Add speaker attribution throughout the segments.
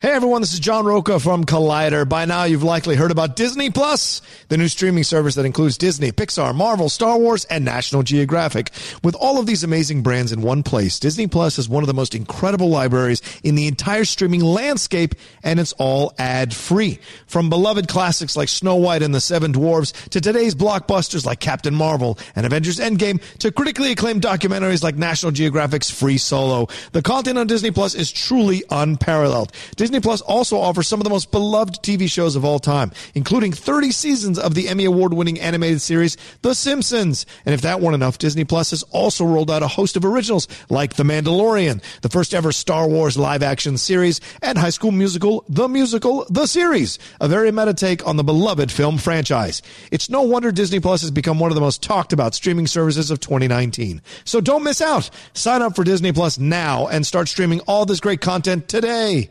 Speaker 1: Hey everyone, this is John Rocha from Collider. By now you've likely heard about Disney Plus, the new streaming service that includes Disney, Pixar, Marvel, Star Wars, and National Geographic. With all of these amazing brands in one place, Disney Plus is one of the most incredible libraries in the entire streaming landscape, and it's all ad free. From beloved classics like Snow White and the Seven Dwarfs to today's blockbusters like Captain Marvel and Avengers Endgame to critically acclaimed documentaries like National Geographic's Free Solo. The content on Disney Plus is truly unparalleled. Plus also offers some of the most beloved TV shows of all time, including 30 seasons of the Emmy Award winning animated series The Simpsons. And if that weren't enough, Disney Plus has also rolled out a host of originals like The Mandalorian, the first ever Star Wars live action series, and High School Musical, The Musical, The Series, a very meta take on the beloved film franchise. It's no wonder Disney Plus has become one of the most talked about streaming services of 2019. So don't miss out. Sign up for Disney Plus now and start streaming all this great content today.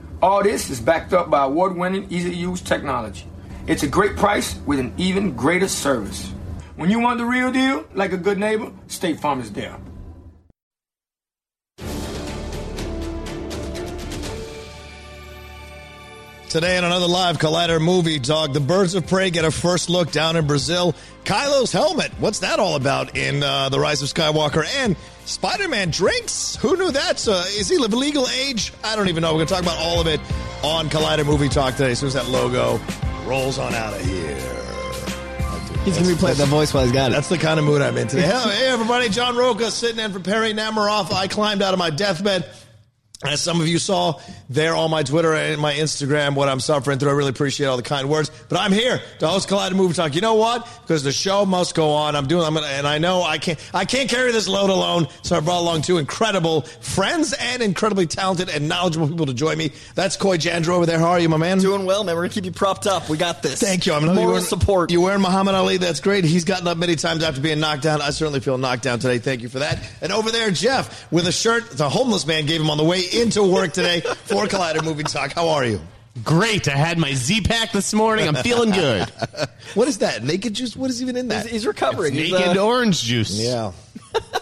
Speaker 2: All this is backed up by award winning, easy to use technology. It's a great price with an even greater service. When you want the real deal, like a good neighbor, State Farm is there.
Speaker 1: Today in another live Collider Movie Talk, the Birds of Prey get a first look down in Brazil. Kylo's helmet, what's that all about in uh, The Rise of Skywalker? And Spider Man drinks? Who knew that? Uh, is he of legal age? I don't even know. We're going to talk about all of it on Collider Movie Talk today. As soon as that logo rolls on out of here.
Speaker 3: He's going to be playing the voice while he's got it.
Speaker 1: That's the kind of mood I'm in today. hey, everybody. John Rocha sitting in for Perri Nemiroff. I climbed out of my deathbed. As some of you saw there on my Twitter and my Instagram, what I'm suffering through, I really appreciate all the kind words. But I'm here to host Collider Movie Talk. You know what? Because the show must go on. I'm doing. I'm gonna, and I know I can't. I can't carry this load alone. So I brought along two incredible friends and incredibly talented and knowledgeable people to join me. That's Coy Jandreau over there. How are you, my man?
Speaker 3: Doing well, man. We're gonna keep you propped up. We got this.
Speaker 1: Thank you. I'm you wearing,
Speaker 3: support.
Speaker 1: You're wearing Muhammad Ali? That's great. He's gotten up many times after being knocked down. I certainly feel knocked down today. Thank you for that. And over there, Jeff, with a shirt the homeless man gave him on the way into work today for Collider Movie Talk. How are you?
Speaker 4: Great. I had my Z Pack this morning. I'm feeling good.
Speaker 1: What is that? Naked juice? What is even in that?
Speaker 3: He's, he's recovering. He's,
Speaker 4: Naked
Speaker 3: uh,
Speaker 4: orange juice.
Speaker 1: yeah.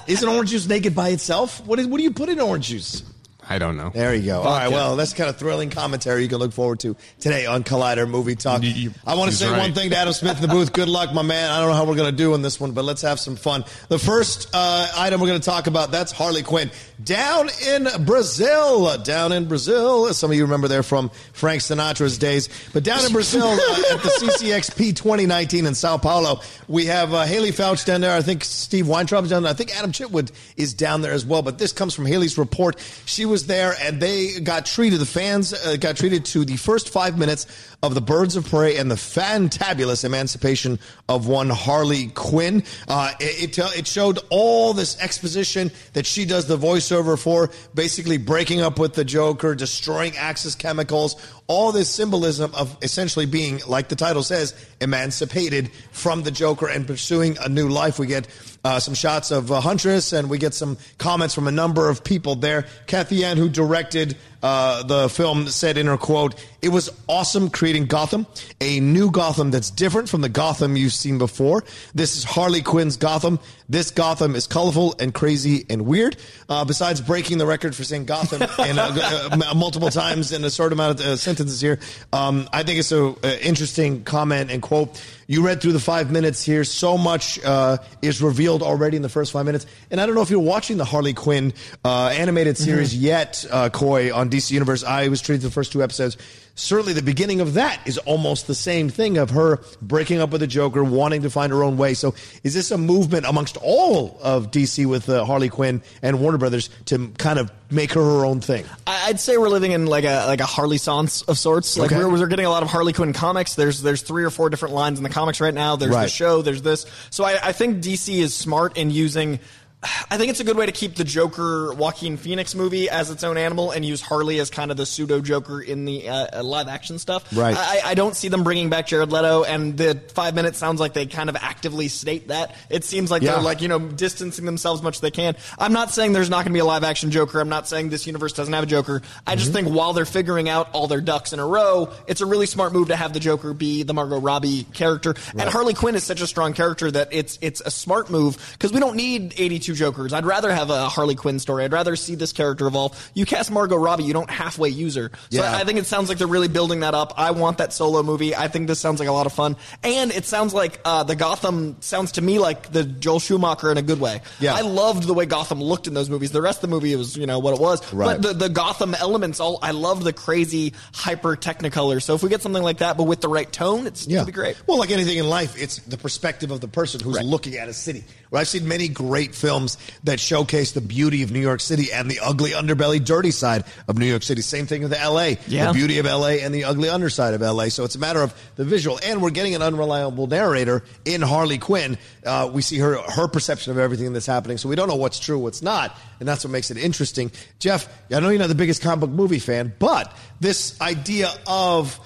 Speaker 1: Isn't orange juice naked by itself? What is? What do you put in orange juice?
Speaker 4: I don't know.
Speaker 1: There you go. All right. Well, that's kind of thrilling commentary you can look forward to today on Collider Movie Talk.
Speaker 4: You-
Speaker 1: I want to say
Speaker 4: right.
Speaker 1: one thing to Adam Smith in the booth. Good luck, my man. I don't know how we're going to do in this one, but let's have some fun. The first uh, item we're going to talk about that's Harley Quinn down in Brazil. Down in Brazil. Some of you remember there from Frank Sinatra's days, but down in Brazil uh, at the CCXP 2019 in Sao Paulo, we have uh, Haleigh Foutch down there. I think Steve Weintraub's down there. I think Adam Chitwood is down there as well. But this comes from Haleigh's report. She was there, and they got treated. The fans uh, got treated to the first five minutes of the Birds of Prey and the fantabulous emancipation of one Harley Quinn. Uh, it, it it showed all this exposition that she does the voiceover for, basically breaking up with the Joker, destroying Axis chemicals. All this symbolism of essentially being, like the title says, emancipated from the Joker and pursuing a new life. We get uh, some shots of uh, Huntress, and we get some comments from a number of people there. Cathy Yan, who directed uh, the film, said in her quote, "It was awesome creating Gotham, a new Gotham that's different from the Gotham you've seen before. This is Harley Quinn's Gotham. This Gotham is colorful and crazy and weird. Uh, besides breaking the record for saying Gotham in, uh, uh, multiple times in a short amount of uh, sentences here, um, I think it's a, a interesting comment and quote." You read through the five minutes here. So much uh, is revealed already in the first five minutes. And I don't know if you're watching the Harley Quinn uh, animated series yet, uh, Coy, on DC Universe. I was treated to the first two episodes. Certainly, the beginning of that is almost the same thing of her breaking up with the Joker, wanting to find her own way. So, is this a movement amongst all of DC with uh, Harley Quinn and Warner Brothers to kind of make her her own thing?
Speaker 3: I'd say we're living in like a like a Harley Sans of sorts. Like
Speaker 1: Okay.
Speaker 3: we're, we're getting a lot of Harley Quinn comics. There's there's three or four different lines in the comics right now. There's the show. There's this. So I, I think DC is smart in using. I think it's a good way to keep the Joker Joaquin Phoenix movie as its own animal and use Harley as kind of the pseudo Joker in the uh, live action stuff.
Speaker 1: Right.
Speaker 3: I, I don't see them bringing back Jared Leto, and the five minutes sounds like they kind of actively state that. It seems like
Speaker 1: Yeah.
Speaker 3: they're like you know distancing themselves as much as they can. I'm not saying there's not going to be a live action Joker. I'm not saying this universe doesn't have a Joker. I just
Speaker 1: Mm-hmm.
Speaker 3: think while they're figuring out all their ducks in a row, it's a really smart move to have the Joker be the Margot Robbie character. And Harley Quinn is such a strong character that it's it's a smart move because we don't need 82 Jokers. I'd rather have a Harley Quinn story. I'd rather see this character evolve. You cast Margot Robbie, you don't halfway use her. So
Speaker 1: Yeah.
Speaker 3: I think it sounds like they're really building that up. I want that solo movie. I think this sounds like a lot of fun, and it sounds like uh, the Gotham sounds to me like the Joel Schumacher in a good way.
Speaker 1: Yeah.
Speaker 3: I loved the way Gotham looked in those movies. The rest of the movie was, you know, what it was.
Speaker 1: Right.
Speaker 3: But the, the Gotham elements, all I loved the crazy hyper technicolor. So if we get something like that, but with the right tone, it's
Speaker 1: Yeah.
Speaker 3: gonna be great.
Speaker 1: Well, like anything in life, it's the perspective of the person who's
Speaker 3: Right.
Speaker 1: looking at a city. Well, I've seen many great films that showcase the beauty of New York City and the ugly underbelly, dirty side of New York City. Same thing with LA.
Speaker 3: Yeah.
Speaker 1: The beauty of LA and the ugly underside of LA. So it's a matter of the visual. And we're getting an unreliable narrator in Harley Quinn. Uh, we see her her perception of everything that's happening. So we don't know what's true, what's not. And that's what makes it interesting. Jeff, I know you're not the biggest comic book movie fan, but this idea of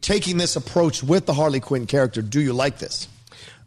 Speaker 1: taking this approach with the Harley Quinn character, do you like this?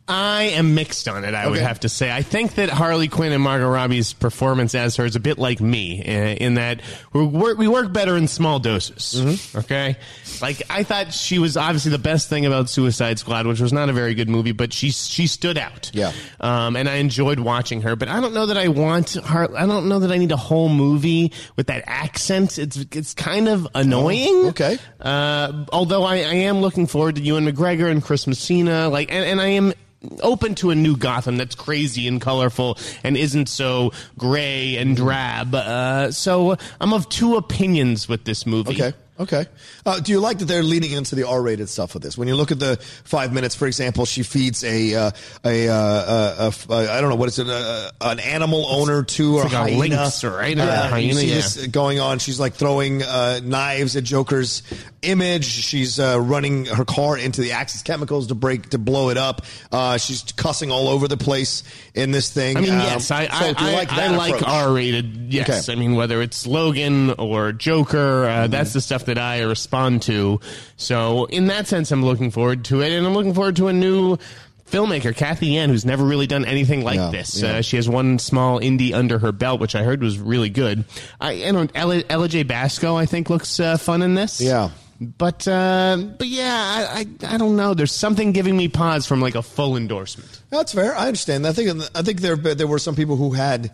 Speaker 4: I am mixed on it. I would have to say. I think that Harley Quinn and Margot Robbie's performance as her is a bit like me uh, in that we work, we work better in small doses.
Speaker 1: Mm-hmm.
Speaker 4: Okay, like I thought she was obviously the best thing about Suicide Squad, which was not a very good movie, but she she stood out.
Speaker 1: Yeah.
Speaker 4: um, and I enjoyed watching her. But I don't know that I want her. I don't know that I need a whole movie with that accent. It's it's kind of annoying.
Speaker 1: Oh, okay.
Speaker 4: Uh, although I, I am looking forward to Ewan McGregor and Chris Messina, like, and, and I am open to a new Gotham that's crazy and colorful and isn't so gray and drab. Uh, so I'm of two opinions with this movie.
Speaker 1: Okay. Okay. Uh, do you like that they're leaning into the R-rated stuff with this? When you look at the five minutes, for example, she feeds a uh, a, uh, a uh, I don't know what is it, uh, an animal owner to a
Speaker 4: like a
Speaker 1: hyena.
Speaker 4: lynx, right? Or a
Speaker 1: Yeah, you
Speaker 4: hyena,
Speaker 1: see
Speaker 4: yeah.
Speaker 1: going on. She's like throwing uh, knives at Joker's image. She's uh, running her car into the Axis chemicals to break to blow it up. Uh, she's cussing all over the place in this thing.
Speaker 4: I mean,
Speaker 1: Um,
Speaker 4: yes, I,
Speaker 1: so
Speaker 4: I,
Speaker 1: do
Speaker 4: I,
Speaker 1: like
Speaker 4: I like? R-rated. Yes,
Speaker 1: Okay.
Speaker 4: I mean whether it's Logan or Joker, uh,
Speaker 1: Mm-hmm.
Speaker 4: that's the stuff that I respond to. So in that sense, I'm looking forward to it, and I'm looking forward to a new filmmaker, Cathy Yan, who's never really done anything like
Speaker 1: Yeah,
Speaker 4: this.
Speaker 1: yeah.
Speaker 4: Uh, she has one small indie under her belt, which I heard was really good. I, I don't. Ella, Ella J. Basco, I think, looks uh, fun in this.
Speaker 1: Yeah.
Speaker 4: But uh, but yeah, I, I I don't know. There's something giving me pause from like a full endorsement.
Speaker 1: That's fair. I understand. I think I think there there were some people who had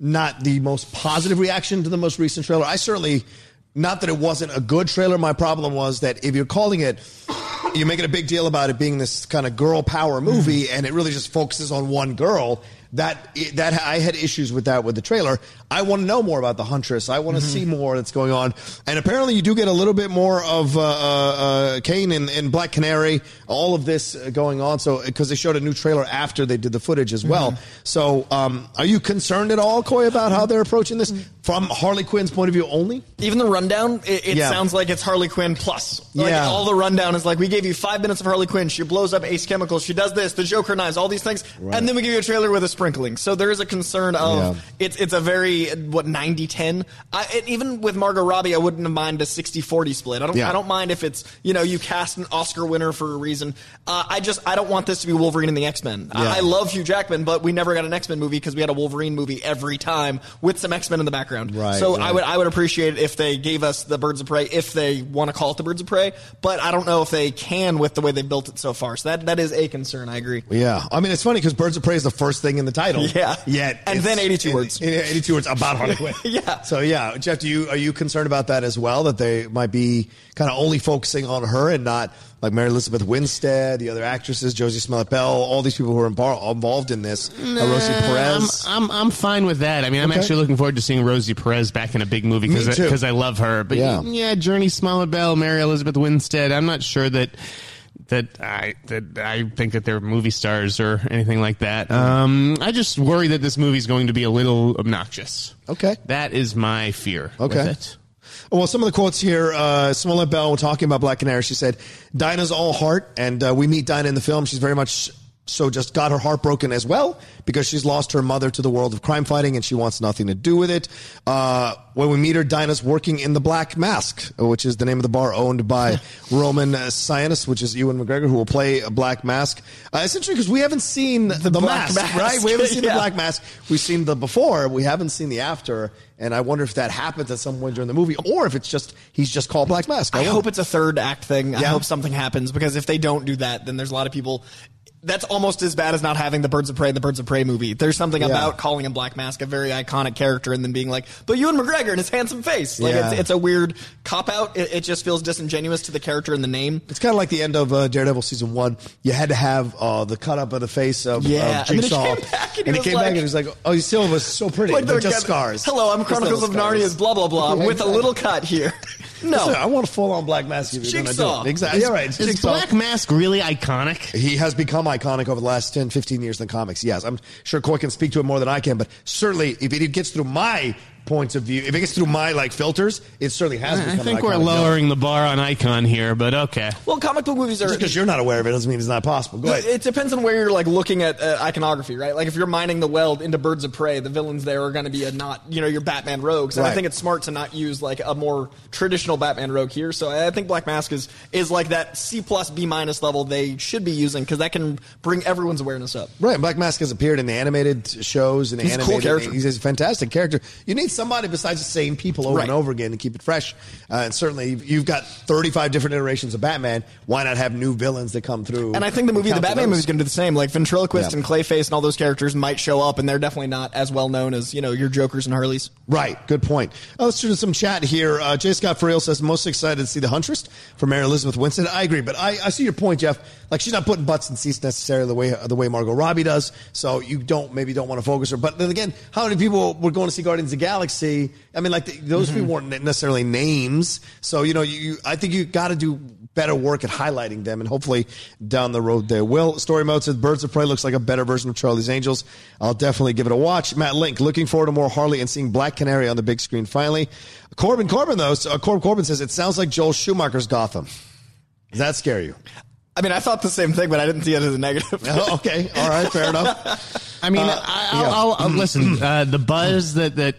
Speaker 1: not the most positive reaction to the most recent trailer. I certainly not that it wasn't a good trailer. My problem was that if you're calling it, you're making a big deal about it being this kind of girl power movie, and it really just focuses on one girl. That that I had issues with that with the trailer. I want to know more about the Huntress. I want to see more that's going on. And apparently, you do get a little bit more of uh, uh, uh, Cain and, and Black Canary. All of this uh, going on. So because they showed a new trailer after they did the footage as well. So um, are you concerned at all, Coy, about how they're approaching this from Harley Quinn's point of view only?
Speaker 3: Even the rundown, it, it
Speaker 1: Yeah.
Speaker 3: sounds like it's Harley Quinn plus. Like
Speaker 1: Yeah.
Speaker 3: all the rundown is like we gave you five minutes of Harley Quinn. She blows up Ace Chemicals. She does this, the Joker knives, all these things, and then we give you a trailer with a sprinkling. So there is a concern of
Speaker 1: Yeah.
Speaker 3: it's it's a very what 90-10. I, even with Margot Robbie, I wouldn't mind a 60-40 split. I don't
Speaker 1: Yeah.
Speaker 3: I don't mind if it's you know you cast an Oscar winner for a reason. Uh, I just I don't want this to be Wolverine and the X Men.
Speaker 1: Yeah.
Speaker 3: I, I love Hugh Jackman, but we never got an X Men movie because we had a Wolverine movie every time with some X Men in the background.
Speaker 1: Right,
Speaker 3: So I would I would appreciate it if they gave us the Birds of Prey if they want to call it the Birds of Prey, but I don't know if they can with the way they built it so far. So that that is a concern. I agree.
Speaker 1: Yeah, I mean it's funny because Birds of Prey is the first thing in the title.
Speaker 3: Yeah.
Speaker 1: yet
Speaker 3: And then 82 words.
Speaker 1: Yeah, eighty-two words about Harley Quinn.
Speaker 3: Yeah.
Speaker 1: So yeah, Jeff, do you are you concerned about that as well? That they might be kind of only focusing on her and not like Mary Elizabeth Winstead, the other actresses, Josie Smollett Bell, all these people who are invo- involved in this. Uh, Rosie Perez.
Speaker 4: I'm, I'm I'm fine with that. I mean, I'm
Speaker 1: Okay.
Speaker 4: actually looking forward to seeing Rosie Perez back in a big movie
Speaker 1: too.
Speaker 4: because I, love her. But
Speaker 1: Yeah.
Speaker 4: yeah, Jurnee Smollett Bell, Mary Elizabeth Winstead. I'm not sure that that I that I think that they're movie stars or anything like that. Um, I just worry that this movie's going to be a little obnoxious.
Speaker 1: Okay.
Speaker 4: that is my fear.
Speaker 1: Okay.
Speaker 4: with it.
Speaker 1: Well, some of the quotes here, uh, Smollett Bell talking about Black Canary, she said, Dinah's all heart, and uh, we meet Dinah in the film. She's very much so just got her heart broken as well because she's lost her mother to the world of crime fighting and she wants nothing to do with it. Uh, when we meet her, Dinah's working in the Black Mask, which is the name of the bar owned by Roman Sionis, which is Ewan McGregor, who will play a Black Mask. Uh, it's interesting because we haven't seen the,
Speaker 3: Black
Speaker 1: mask,
Speaker 3: Mask.
Speaker 1: right? We haven't seen
Speaker 3: Yeah.
Speaker 1: the Black Mask. We've seen the before. We haven't seen the after. And I wonder if that happens at some point during the movie, or if it's just he's just called Black Mask.
Speaker 3: I
Speaker 1: don't
Speaker 3: hope it's a third act thing. I hope something happens because if they don't do that, then there's a lot of people. That's almost as bad as not having the Birds of Prey, in the Birds of Prey movie. There's something
Speaker 1: Yeah.
Speaker 3: about calling him Black Mask, a very iconic character, and then being like, "But Ewan McGregor and his handsome face." Like
Speaker 1: Yeah.
Speaker 3: it's, it's a weird cop out. It, it just feels disingenuous to the character and the name.
Speaker 1: It's kind of like the end of uh, Daredevil season one. You had to have uh, the cut up of the face of,
Speaker 3: Yeah,
Speaker 1: of
Speaker 3: and then he
Speaker 1: Jigsaw,
Speaker 3: came back and he
Speaker 1: and he
Speaker 3: was
Speaker 1: came
Speaker 3: like-
Speaker 1: back and he was like, "Oh, he still was so pretty,
Speaker 3: Like
Speaker 1: but
Speaker 3: they're
Speaker 1: just
Speaker 3: getting-
Speaker 1: scars."
Speaker 3: Hello, I'm Chronicles
Speaker 1: little
Speaker 3: of Narnia's blah blah blah with a little cut here. No,
Speaker 1: Listen, I want a full on Black Mask. If you're gonna do
Speaker 3: Jigsaw.
Speaker 1: it. Exactly. Yeah, right. It's
Speaker 4: Is
Speaker 1: Jigsaw.
Speaker 4: Black Mask really iconic?
Speaker 1: He has become iconic over the last 10, 15 years in comics. Yes, I'm sure Coy can speak to it more than I can, but certainly if it gets through my points of view, if it gets through my like filters, it certainly has
Speaker 4: been.
Speaker 1: I
Speaker 4: think
Speaker 1: an
Speaker 4: we're
Speaker 1: iconic villain.
Speaker 4: lowering the bar on icon here, but okay.
Speaker 3: well, comic book movies are
Speaker 1: Just because you're not aware of it doesn't mean it's not possible. Go ahead.
Speaker 3: It depends on where you're like looking at uh, iconography, right? Like if you're mining the well into Birds of Prey, the villains there are going to be a not, you know, your Batman rogues. And
Speaker 1: Right.
Speaker 3: I think it's smart to not use like a more traditional Batman rogue here. So I think Black Mask is is like that C plus B minus level they should be using because that can bring everyone's awareness up.
Speaker 1: Right, Black Mask has appeared in the animated shows and
Speaker 3: He's a cool
Speaker 1: animated.
Speaker 3: character.
Speaker 1: He's a fantastic character. You need somebody besides the same people over
Speaker 3: Right.
Speaker 1: and over again to keep it fresh. Uh, and certainly, you've- got 35 different iterations of Batman. Why not have new villains that come through?
Speaker 3: And I think the movie, the Batman movie, is going to do the same. Like ventriloquist
Speaker 1: Yeah.
Speaker 3: and Clayface and all those characters might show up, and they're definitely not as well known as you know your Jokers and Harleys.
Speaker 1: Right, good point. Uh, let's do some chat here. Uh, J. Scott Friel says most excited to see the Huntress for Mary Elizabeth Winstead. I agree, but I, I see your point, Jeff. Like she's not putting butts in seats necessarily the way the way Margot Robbie does. So you don't maybe don't want to focus her. But then again, how many people were going to see Guardians of the Galaxy? I mean, like the, those
Speaker 3: Mm-hmm.
Speaker 1: people weren't necessarily names. So you know, you, you I think you got to do better work at highlighting them, and hopefully down the road they will. Story mode says Birds of Prey looks like a better version of Charlie's Angels. I'll definitely give it a watch. Matt Link, looking forward to more Harley and seeing Black Canary on the big screen finally. Corbin Corbin though, so, uh, Corbin Corbin says it sounds like Joel Schumacher's Gotham. Does that scare you?
Speaker 3: I mean, I thought the same thing, but I didn't see it as a negative.
Speaker 1: Oh, okay, all right, fair enough.
Speaker 4: I mean,
Speaker 1: Uh,
Speaker 4: I, I'll,
Speaker 1: yeah.
Speaker 4: I'll, I'll listen. Uh, the buzz that that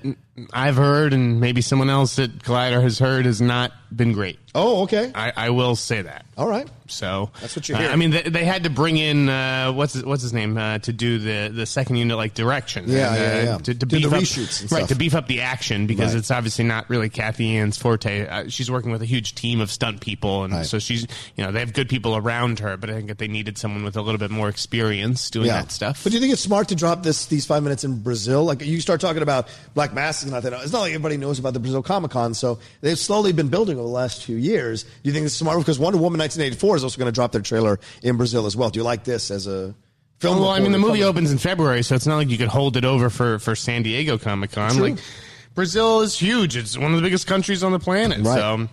Speaker 4: I've heard, and maybe someone else at Collider has heard, has not been great.
Speaker 1: Oh, okay.
Speaker 4: I, I will say that.
Speaker 1: All right.
Speaker 4: So
Speaker 1: That's what you
Speaker 4: uh,
Speaker 1: hear.
Speaker 4: I mean, they, they had to bring in uh, what's his, what's his name uh, to do the, the second unit like direction.
Speaker 1: Yeah,
Speaker 4: And,
Speaker 1: yeah,
Speaker 4: uh,
Speaker 1: yeah.
Speaker 4: To, to
Speaker 1: Do
Speaker 4: beef
Speaker 1: the
Speaker 4: up,
Speaker 1: reshoots
Speaker 4: right to beef up the action because
Speaker 1: Right.
Speaker 4: it's obviously not really Cathy Yan's forte. Uh, she's working with a huge team of stunt people, and
Speaker 1: Right.
Speaker 4: so she's you know they have good people around her. But I think that they needed someone with a little bit more experience doing that stuff.
Speaker 1: But do you think it's smart to drop this these five minutes in Brazil? Like you start talking about Black Mass and nothing. It's not like everybody knows about the Brazil Comic Con, so they've slowly been building over the last few years. Do you think it's smart because Wonder Woman 1984 is also going to drop their trailer in Brazil as well? Do you like this as a film?
Speaker 4: well, I mean, the movie
Speaker 1: coming-
Speaker 4: opens in February, so it's not like you could hold it over for, for San Diego Comic Con. Like Brazil is huge; it's one of the biggest countries on the planet.
Speaker 1: Right.
Speaker 4: So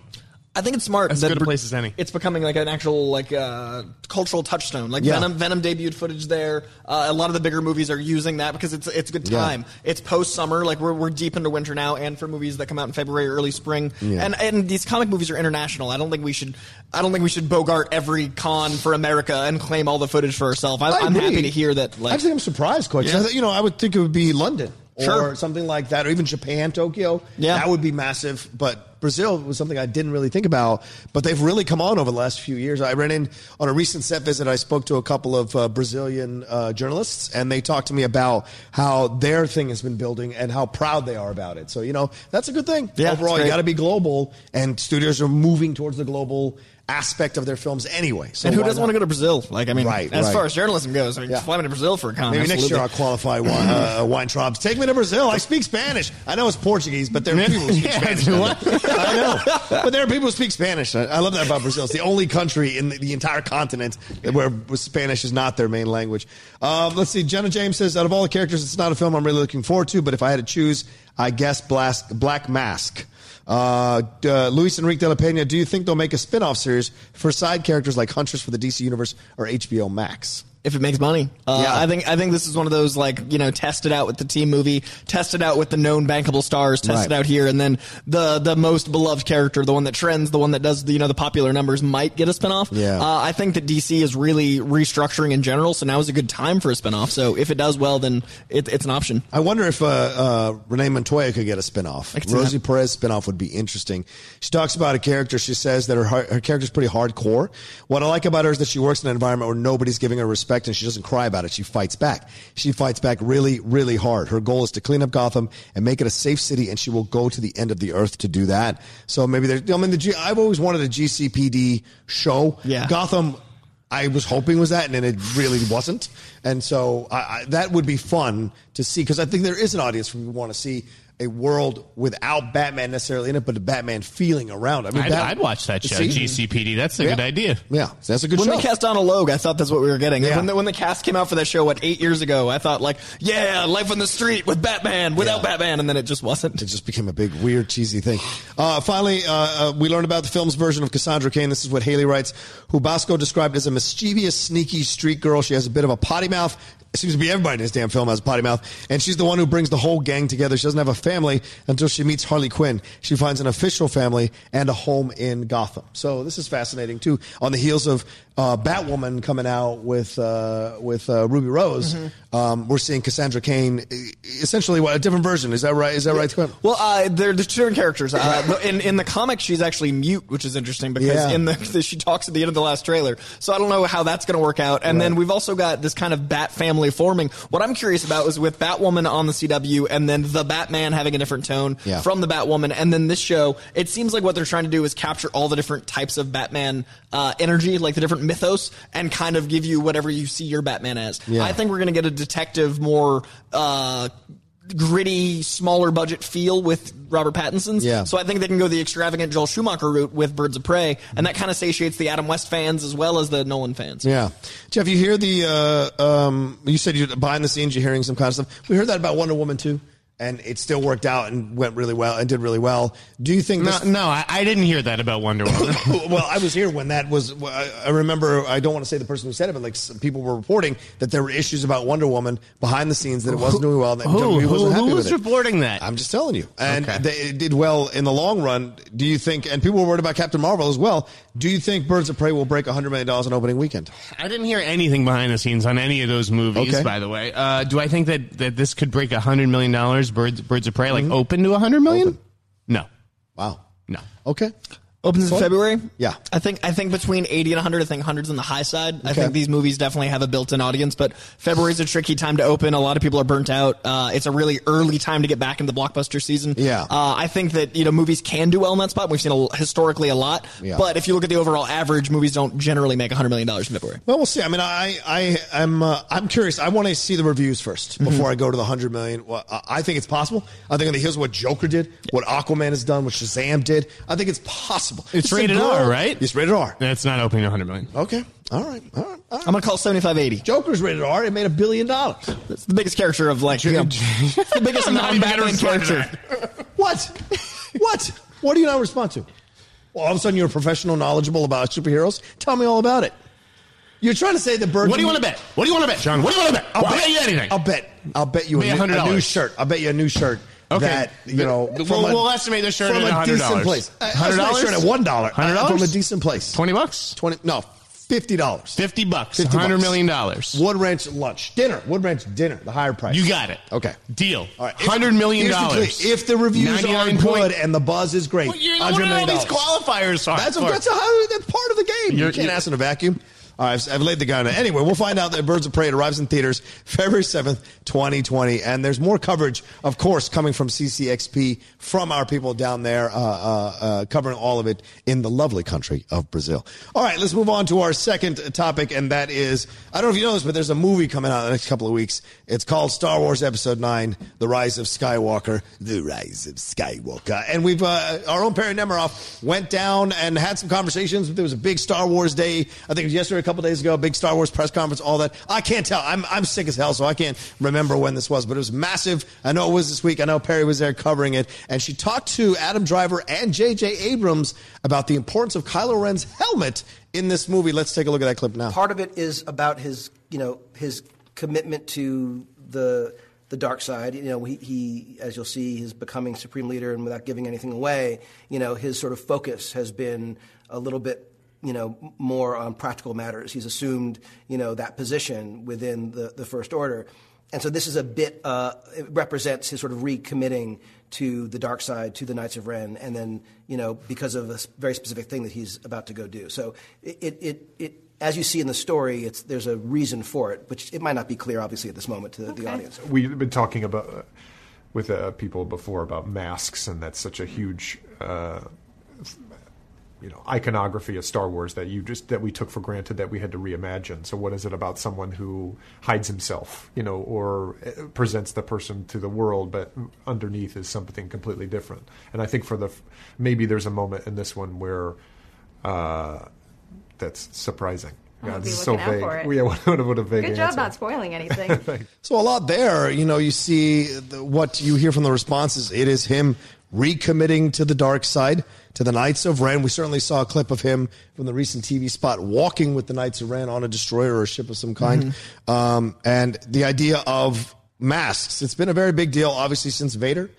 Speaker 3: I think it's smart.
Speaker 4: As good a place as any.
Speaker 3: It's becoming like an actual like uh, cultural touchstone. Like
Speaker 1: Yeah.
Speaker 3: Venom, Venom debuted footage there. Uh, a lot of the bigger movies are using that because it's it's a good
Speaker 1: Yeah.
Speaker 3: time. It's post summer, like we're we're deep into winter now, and for movies that come out in February, early spring,
Speaker 1: Yeah.
Speaker 3: and and these comic movies are international. I don't think we should. I don't think we should bogart every con for America and claim all the footage for ourselves. I,
Speaker 1: agree.
Speaker 3: happy to hear that. Like,
Speaker 1: Actually, I'm surprised, quite. 'cause
Speaker 3: Yeah.
Speaker 1: I thought- you know, I would think it would be London or
Speaker 3: Sure.
Speaker 1: something like that, or even Japan, Tokyo.
Speaker 3: Yeah.
Speaker 1: that would be massive. But Brazil was something I didn't really think about. But they've really come on over the last few years. I ran in on a recent set visit. I spoke to a couple of uh, Brazilian uh, journalists, and they talked to me about how their thing has been building and how proud they are about it. So you know, that's a good thing.
Speaker 3: Yeah,
Speaker 1: Overall, you got to be global, and studios are moving towards the global aspect of their films anyway. So
Speaker 3: and who doesn't want to go to Brazil? Like, I mean,
Speaker 1: Right,
Speaker 3: as
Speaker 1: right.
Speaker 3: far as journalism goes, I mean,
Speaker 1: Yeah.
Speaker 3: fly me to Brazil for a con.
Speaker 1: Maybe next year. I'll qualify wine, uh, Weintraubs. Take me to Brazil. I speak Spanish. I know it's Portuguese, but there are people who speak
Speaker 4: Yeah,
Speaker 1: Spanish. I know, but there are people who speak Spanish. I, I love that about Brazil. It's the only country in the, the entire continent where Spanish is not their main language. Um, let's see. Jenna James says, out of all the characters, it's not a film I'm really looking forward to. But if I had to choose, I guess Black Mask. Uh, uh, Luis Enrique de la Pena, do you think they'll make a spin-off series for side characters like Huntress for the DC Universe or HBO Max?
Speaker 3: If it makes money. Uh,
Speaker 1: Yeah.
Speaker 3: I think I think this is one of those like you know test it out with the team movie, test it out with the known bankable stars, test
Speaker 1: Right.
Speaker 3: it out here, and then the the most beloved character, the one that trends, the one that does the you know the popular numbers might get a spinoff.
Speaker 1: Yeah.
Speaker 3: Uh, I think that DC is really restructuring in general, so now is a good time for a spinoff. So if it does well, then it, it's an option.
Speaker 1: I wonder if uh, uh, Renee Montoya could get a spinoff. Rosie
Speaker 3: that.
Speaker 1: Perez spinoff would be interesting. She talks about a character. She says that her her character's pretty hardcore. What I like about her is that she works in an environment where nobody's giving her respect, and she doesn't cry about it. She fights back. She fights back really, really hard. Her goal is to clean up Gotham and make it a safe city, and she will go to the end of the earth to do that. So maybe there's. I mean, the G, I've always wanted a GCPD show.
Speaker 3: Yeah.
Speaker 1: Gotham. I was hoping was that, and then it really wasn't. And so I, I, that would be fun to see because I think there is an audience who want to see a world without Batman necessarily in it, but a Batman feeling around. I mean,
Speaker 4: I'd,
Speaker 1: Bat-
Speaker 4: I'd watch that show,
Speaker 1: See?
Speaker 4: GCPD. That's a
Speaker 1: Yeah.
Speaker 4: good idea.
Speaker 1: Yeah, that's a good
Speaker 3: When
Speaker 1: show.
Speaker 3: they cast Donal Logue, I thought that's what we were getting.
Speaker 1: Yeah.
Speaker 3: When, the, when the cast came out for that show, what eight years ago, I thought like, yeah, life on the street with Batman, without
Speaker 1: Yeah.
Speaker 3: Batman, and then it just wasn't.
Speaker 1: It just became a big, weird, cheesy thing. Uh, finally, uh, uh, we learned about the film's version of Cassandra Cain. This is what Haleigh writes, who Basco described as a mischievous, sneaky street girl. She has a bit of a potty mouth. It seems to be everybody in this damn film has a potty mouth. And she's the one who brings the whole gang together. She doesn't have a family until she meets Harley Quinn. She finds an official family and a home in Gotham. So this is fascinating too. On the heels of uh, Batwoman coming out with uh, with uh, Ruby Rose, um, we're seeing Cassandra Cain, e- essentially what a different version. Is that right? Is that right? Quinn?
Speaker 3: Well, uh, they're, they're two different characters. Uh, in in the comic, she's actually mute, which is interesting because
Speaker 1: Yeah.
Speaker 3: in the she talks at the end of the last trailer. So I don't know how that's going to work out. And then we've also got this kind of Bat family forming. What I'm curious about is with Batwoman on the CW, and then the Batman having a different tone
Speaker 1: Yeah.
Speaker 3: from the Batwoman, and then this show. It seems like what they're trying to do is capture all the different types of Batman uh, energy, like the different mythos, and kind of give you whatever you see your Batman as.
Speaker 1: Yeah.
Speaker 3: I think we're going to get a detective more. Uh, gritty, smaller budget feel with Robert Pattinson's.
Speaker 1: Yeah.
Speaker 3: So I think they can go the extravagant Joel Schumacher route with Birds of Prey, and that kind of satiates the Adam West fans as well as the Nolan fans.
Speaker 1: Yeah, Jeff, you hear the uh, um, you said you're behind the scenes you're hearing some kind of stuff. We heard that about Wonder Woman too, and it still worked out and went really well and did really well. Do you think
Speaker 4: No,
Speaker 1: this?
Speaker 4: no I, I didn't hear that about Wonder Woman.
Speaker 1: well, I was here when that was. I remember. I don't want to say the person who said it, but like some people were reporting that there were issues about Wonder Woman behind the scenes that it wasn't doing well. And that
Speaker 4: who
Speaker 1: wasn't happy
Speaker 4: who
Speaker 1: with
Speaker 4: was
Speaker 1: it.
Speaker 4: reporting that?
Speaker 1: I'm just telling you. And
Speaker 4: Okay.
Speaker 1: they, it did well in the long run. Do you think, and people were worried about Captain Marvel as well, do you think Birds of Prey will break $100 million on opening weekend?
Speaker 4: I didn't hear anything behind the scenes on any of those movies.
Speaker 1: Okay.
Speaker 4: By the way, uh, do I think that, that this could break hundred million dollars? Birds Birds of Prey like mm-hmm. open to 100 million?
Speaker 1: Open.
Speaker 4: No,
Speaker 1: Wow.
Speaker 4: no.
Speaker 1: Okay.
Speaker 3: Opens in February.
Speaker 1: Yeah.
Speaker 3: I think I think between eighty and hundred. I think hundreds on the high side. I
Speaker 1: Okay.
Speaker 3: think these movies definitely have a built-in audience, but February's a tricky time to open. A lot of people are burnt out. Uh, it's a really early time to get back into the blockbuster season.
Speaker 1: Yeah.
Speaker 3: Uh, I think that you know movies can do well in that spot. We've seen a, historically a lot,
Speaker 1: Yeah.
Speaker 3: but if you look at the overall average, movies don't generally make hundred million dollars in February.
Speaker 1: Well, we'll see. I mean, I, I, I'm, uh, I'm curious. I want to see the reviews 1st
Speaker 4: Mm-hmm.
Speaker 1: before I go to the hundred million. Well, I- I think it's possible. I think the here's what Joker did, what Aquaman has done, what Shazam did. I think it's possible.
Speaker 4: It's
Speaker 1: a
Speaker 4: rated R, right?
Speaker 1: It's rated R.
Speaker 4: That's not opening to 100 million.
Speaker 1: Okay. All right. All right. All right.
Speaker 3: I'm gonna call 75-80.
Speaker 1: Joker's rated R. It made a billion dollars.
Speaker 3: It's the biggest character of like you know, the biggest
Speaker 4: I'm not even gonna
Speaker 3: non-Batman character.
Speaker 1: What? what? What do you not respond to? Well, all of a sudden you're a professional, knowledgeable about superheroes. Tell me all about it. You're trying to say the bird.
Speaker 4: What do you want to bet? What do you want to bet, John? What do you want to bet? I'll, bet you anything.
Speaker 1: I'll bet. I'll bet you a, new, a new
Speaker 4: $100.
Speaker 1: shirt. I'll bet you a new shirt.
Speaker 4: Okay.
Speaker 1: That you know,
Speaker 4: We'll-
Speaker 1: a-
Speaker 4: we'll estimate the shirt
Speaker 1: from
Speaker 4: at
Speaker 1: a
Speaker 4: $100.
Speaker 1: decent place. Uh,
Speaker 4: $100?
Speaker 1: estimate shirt at one dollar.
Speaker 4: $100?
Speaker 1: from a decent place.
Speaker 4: 20 bucks?
Speaker 1: Twenty. No, fifty dollars.
Speaker 4: 50 bucks.
Speaker 1: 50
Speaker 4: $100
Speaker 1: bucks.
Speaker 4: million dollars.
Speaker 1: Wood Ranch lunch dinner. Wood Ranch dinner. The higher price.
Speaker 4: You got it.
Speaker 1: Okay.
Speaker 4: Deal.
Speaker 1: All right.
Speaker 4: $100 million.
Speaker 1: Key. If the reviews are
Speaker 4: 99
Speaker 1: good
Speaker 4: point-
Speaker 1: and the buzz is great,
Speaker 4: Well, you know
Speaker 1: 100
Speaker 4: what all these qualifiers are.
Speaker 1: That's a, that's, a, that's part of the game. you
Speaker 4: You're-
Speaker 1: can't
Speaker 4: you're-
Speaker 1: ask in a vacuum. I've, I've laid the gun. Anyway, we'll find out that Birds of Prey arrives in theaters February 7th, 2020. And there's more coverage, of course, coming from CCXP from our people down there, uh, uh, uh, covering all of it in the lovely country of Brazil. All right, let's move on to our second topic, and that is I don't know if you know this, but there's a movie coming out in the next couple of weeks. It's called Star Wars Episode 9 The Rise of Skywalker. The Rise of Skywalker. And we've, uh, our own Perri Nemiroff went down and had some conversations. There was a big Star Wars day, I think it was yesterday, couple days ago, big Star Wars press conference, all that. I can't tell. I'm, I'm sick as hell, so I can't remember when this was, but it was massive. I know it was this week. I know Perri was there covering it. And she talked to Adam Driver and J.J. Abrams about the importance of Kylo Ren's helmet in this movie. Let's take a look at that clip now.
Speaker 5: part of it is about his you know his commitment to the the dark side. You know, he, he as you'll see, he's becoming supreme leader, and without giving anything away, you know, his sort of focus has been a little bit. You know, more on practical matters. He's assumed, you know, that position within the, the First Order. And so this is a bit, uh, it represents his sort of recommitting to the dark side, to the Knights of Ren, and then, you know, because of a very specific thing that he's about to go do. So it, it, it, it as you see in the story, it's, there's a reason for it, which it might not be clear, obviously, at this moment to the audience.
Speaker 6: We've been talking about uh, with uh, people before about masks, and that's such a huge, uh, you know, iconography of Star Wars that you just that we took for granted that we had to reimagine. So, what is it about someone who hides himself, you know, or uh, presents the person to the world, but underneath is something completely different? And I think for the maybe there's a moment in this one where uh, that's surprising.
Speaker 7: I'll
Speaker 6: God,
Speaker 7: be
Speaker 6: it's so
Speaker 7: looking out
Speaker 6: vague.
Speaker 7: for it.
Speaker 6: Yeah, what, what, what a vague
Speaker 7: Good job
Speaker 6: answer.
Speaker 7: not spoiling anything.
Speaker 1: So a lot there, you know, you see the, what you hear from the responses. It is him recommitting to the dark side, to the Knights of Ren. We certainly saw a clip of him from the recent TV spot walking with the Knights of Ren on a destroyer or a ship of some kind. Um, and the idea of masks. It's been a very big deal, obviously, since Vader.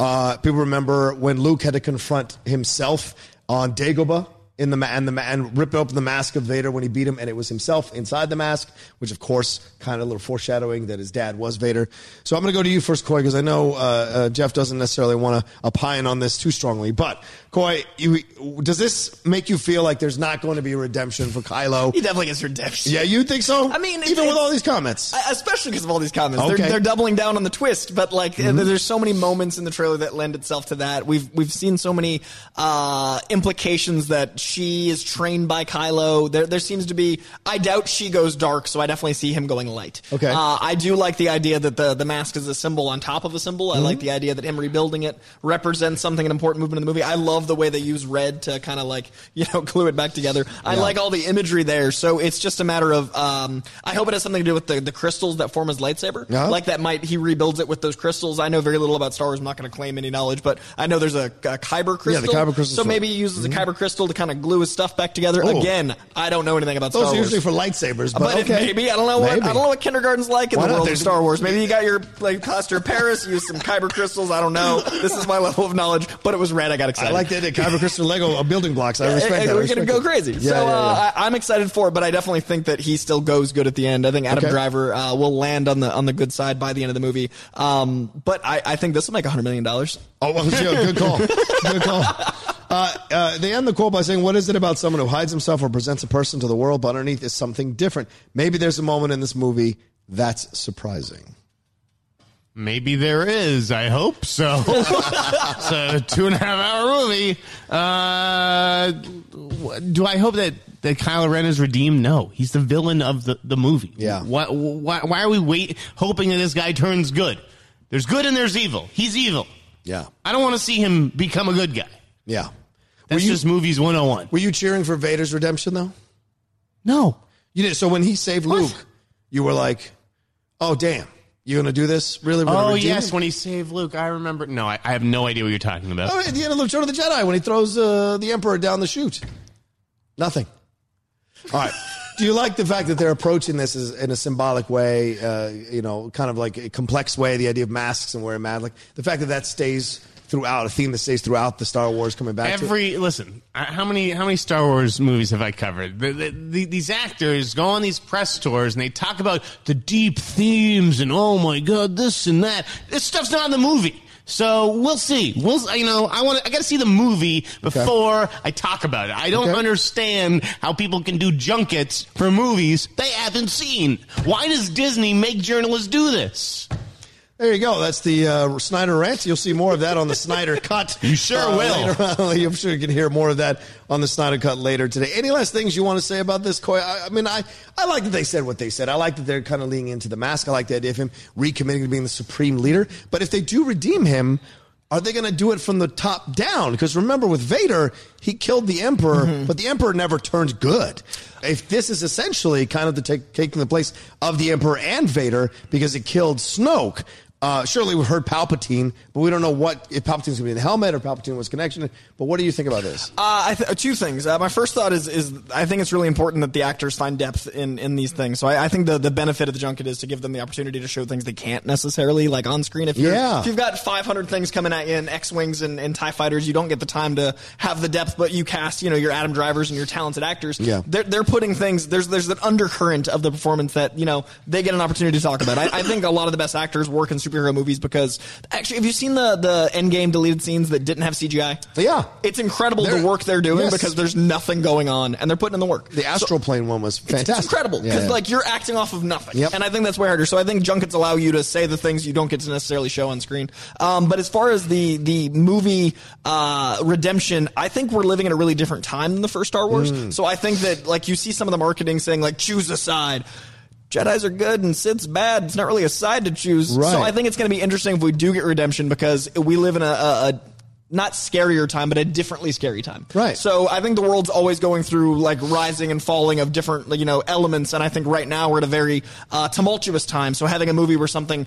Speaker 1: Uh, people remember when Luke had to confront himself on Dagobah in the and the and rip open the mask of Vader when he beat him, and it was himself inside the mask, which of course kind of a little foreshadowing that his dad was Vader. So I'm going to go to you first, Coy, because I know uh, uh, Jeff doesn't necessarily want to opine on this too strongly. But Coy, you, does this make you feel like there's not going to be a redemption for Kylo?
Speaker 3: He definitely gets redemption.
Speaker 1: Yeah, you think so?
Speaker 3: I mean,
Speaker 1: even with all these comments.
Speaker 3: Especially because of all these comments.
Speaker 1: Okay.
Speaker 3: They're, they're doubling down on the twist, but like
Speaker 1: Mm-hmm.
Speaker 3: there's so many moments in the trailer that lend itself to that. We've we've seen so many uh, implications that she is trained by Kylo. There there seems to be. I doubt she goes dark, so I definitely see him going light.
Speaker 1: Okay.
Speaker 3: Uh, I do like the idea that the the mask is a symbol on top of a symbol. I
Speaker 1: Mm-hmm.
Speaker 3: like the idea that him rebuilding it represents something an important movement in the movie. I love the way they use red to kind of like you know glue it back together. I
Speaker 1: Yeah.
Speaker 3: like all the imagery there. So it's just a matter of. Um, I hope it has something to do with the, the crystals that form his lightsaber.
Speaker 1: Yeah.
Speaker 3: Like that might he rebuilds it with those crystals. I know very little about Star Wars. I'm not going to claim any knowledge, but I know there's a, a kyber crystal.
Speaker 1: Yeah, the kyber crystal's
Speaker 3: So maybe he uses a kyber crystal to kind to glue his stuff back together.
Speaker 1: Oh.
Speaker 3: Again, I don't know anything about
Speaker 1: Those
Speaker 3: Star
Speaker 1: are
Speaker 3: Wars.
Speaker 1: usually for lightsabers, but,
Speaker 3: But
Speaker 1: okay.
Speaker 3: maybe I don't know what
Speaker 1: Maybe.
Speaker 3: I don't know what kindergarten's like in
Speaker 1: Why
Speaker 3: the world of Star Wars. Maybe you got your like plaster of Paris, use some kyber crystals. I don't know. This is my level of knowledge, but it was red. I got excited.
Speaker 1: I like that. Kyber crystal Lego uh, building blocks. I respect
Speaker 3: Hey,
Speaker 1: that.
Speaker 3: We're gonna go crazy.
Speaker 1: Yeah,
Speaker 3: so
Speaker 1: yeah,
Speaker 3: uh,
Speaker 1: yeah.
Speaker 3: I, I'm excited for it, but I definitely think that he still goes good at the end. I think Adam
Speaker 1: Okay.
Speaker 3: Driver uh, will land on the on the good side by the end of the movie. Um, but I, I think this will make hundred million dollars.
Speaker 1: Oh, well, yeah, good call. Good call. Uh, uh, they end the quote by saying, What is it about someone who hides himself or presents a person to the world, but underneath is something different? Maybe there's a moment in this movie that's surprising.
Speaker 4: Maybe there is. I hope so. it's a two and a half hour movie. Uh, do I hope that, that Kylo Ren is redeemed? No, he's the villain of the, the movie.
Speaker 1: Yeah.
Speaker 4: Why, why, why are we wait hoping that this guy turns good? There's good and there's evil. He's evil.
Speaker 1: Yeah.
Speaker 4: I don't want to see him become a good guy.
Speaker 1: Yeah.
Speaker 4: That's
Speaker 1: you-
Speaker 4: just movies 101.
Speaker 1: Were you cheering for Vader's redemption, though?
Speaker 4: No.
Speaker 1: You did. So when he saved Luke, you were like, Oh, damn. You're going to do this? Really? We're
Speaker 4: Oh, yes,
Speaker 1: him?
Speaker 4: when he saved Luke. I remember. No, I, I have no idea what you're talking about.
Speaker 1: Oh, at the end of Return of the Jedi, when he throws uh, the Emperor down the chute. Nothing. All right. Do you like the fact that they're approaching this as, in a symbolic way, uh, you know, kind of like a complex way, the idea of masks and wearing masks? Like the fact that that stays throughout, a theme that stays throughout the Star Wars coming back?
Speaker 4: Every listen, how many how many Star Wars movies have I covered? The, the, the, these actors go on these press tours and they talk about the deep themes and oh my god, this and that. This stuff's not in the movie. So we'll see. We'll you know I want I got to see the movie before I talk about it. I don't
Speaker 1: Okay.
Speaker 4: understand how people can do junkets for movies they haven't seen. Why does Disney make journalists do this?
Speaker 1: There you go. That's the uh, Sneider rant. You'll see more of that on the Sneider Cut.
Speaker 4: You sure
Speaker 1: uh,
Speaker 4: will.
Speaker 1: later. I'm sure you can hear more of that on the Sneider Cut later today. Any last things you want to say about this, Coy? I, I mean, I, I like that they said what they said. I like that they're kind of leaning into the mask. I like the idea of him recommitting to being the supreme leader. But if they do redeem him, are they going to do it from the top down? Because remember, with Vader, he killed the Emperor,
Speaker 4: Mm-hmm.
Speaker 1: but the Emperor never turned good. If this is essentially kind of the take, taking the place of the Emperor and Vader because it killed Snoke, uh, surely we've heard Palpatine, but we don't know what if Palpatine's going to be in the helmet or Palpatine was connection. But what do you think about this?
Speaker 3: Uh, I th- two things. Uh, my first thought is is I think it's really important that the actors find depth in, in these things. So I, I think the, the benefit of the junket is to give them the opportunity to show things they can't necessarily like on screen. If you're,
Speaker 1: Yeah.
Speaker 3: if you've got 500 things coming at you in X wings and, and Tie fighters, you don't get the time to have the depth. But you cast you know your Adam Drivers and your talented actors.
Speaker 1: Yeah.
Speaker 3: they're they're putting things. There's there's an undercurrent of the performance that you know they get an opportunity to talk about. I, I think a lot of the best actors work in superhero movies because actually, have you seen the the Endgame deleted scenes that didn't have CGI?
Speaker 1: Yeah.
Speaker 3: It's incredible
Speaker 1: They're-
Speaker 3: the work they're doing
Speaker 1: yes.
Speaker 3: because there's nothing going on and they're putting in the work.
Speaker 1: The astral plane one was fantastic.
Speaker 3: It's incredible because
Speaker 1: yeah.
Speaker 3: like you're acting off of nothing,
Speaker 1: Yep.
Speaker 3: and I think that's way harder. So I think junkets allow you to say the things you don't get to necessarily show on screen. Um, but as far as the the movie uh, redemption, I think we're living in a really different time than the first Star Wars.
Speaker 1: Mm.
Speaker 3: So I think that like you see some of the marketing saying like choose a side. Jedi's are good and Sith's bad. It's not really a side to choose.
Speaker 1: Right.
Speaker 3: So I think it's going to be interesting if we do get redemption because we live in a, a, a not scarier time, but a differently scary time.
Speaker 1: Right.
Speaker 3: So I think the world's always going through like rising and falling of different, you know, elements. And I think right now we're at a very uh, tumultuous time. So having a movie where something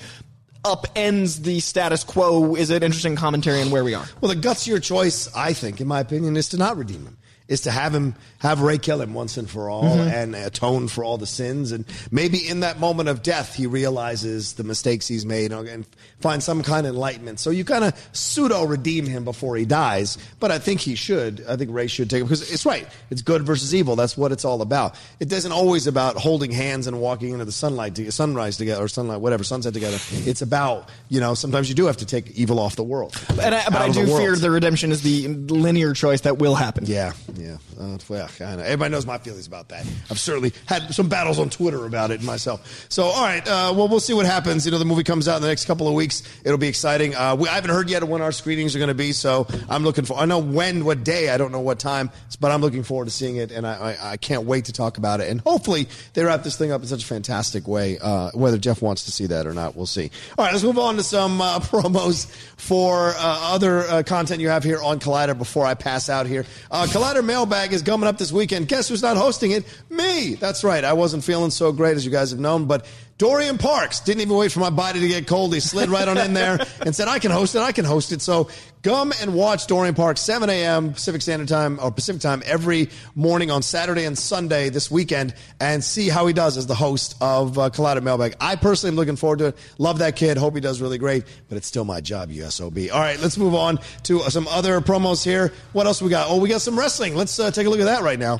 Speaker 3: upends the status quo is an interesting commentary on where we are.
Speaker 1: Well, the gutsier choice, I think, in my opinion, is to not redeem him. Is to have him have Rey kill him once and for all
Speaker 3: Mm-hmm.
Speaker 1: and atone for all the sins, and maybe in that moment of death he realizes the mistakes he's made and find some kind of enlightenment. So you kind of pseudo redeem him before he dies, but I think he should. I think Rey should take him because it's right. It's good versus evil. That's what it's all about. It isn't always about holding hands and walking into the sunlight to sunrise together or sunlight whatever sunset together. It's about you know sometimes you do have to take evil off the world.
Speaker 3: And I, but I
Speaker 1: of the
Speaker 3: do fear the redemption is the linear choice that will happen.
Speaker 1: Yeah, yeah. Uh, well, I know. Everybody knows my feelings about that. I've certainly had some battles on Twitter about it myself. So, all right. Uh, well, we'll see what happens. You know, the movie comes out in the next couple of weeks. It'll be exciting. Uh, we, I haven't heard yet when our screenings are going to be, so I'm looking for. I know when, what day. I don't know what time, but I'm looking forward to seeing it, and I, I, I can't wait to talk about it. And hopefully, they wrap this thing up in such a fantastic way. Uh, whether Jeff wants to see that or not, we'll see. All right, let's move on to some uh, promos for uh, other content you have here on Collider before I pass out here. Collider Mailbag is coming up this weekend. Guess who's not hosting it? Me. That's right. I wasn't feeling so great, as you guys have known, but Dorian Parks didn't even wait for my body to get cold. He slid right on in there and said, I can host it. I can host it. So come and watch Dorian Parks, 7 a.m. Pacific Standard Time or Pacific Time every morning on Saturday and Sunday this weekend and see how he does as the host of uh, Mailbag. I personally am looking forward to it. Love that kid. Hope he does really great, but it's still my job, USOB. All right, let's move on to some other promos here. What else we got? Oh, we got some wrestling. Let's uh, take a look at that right now.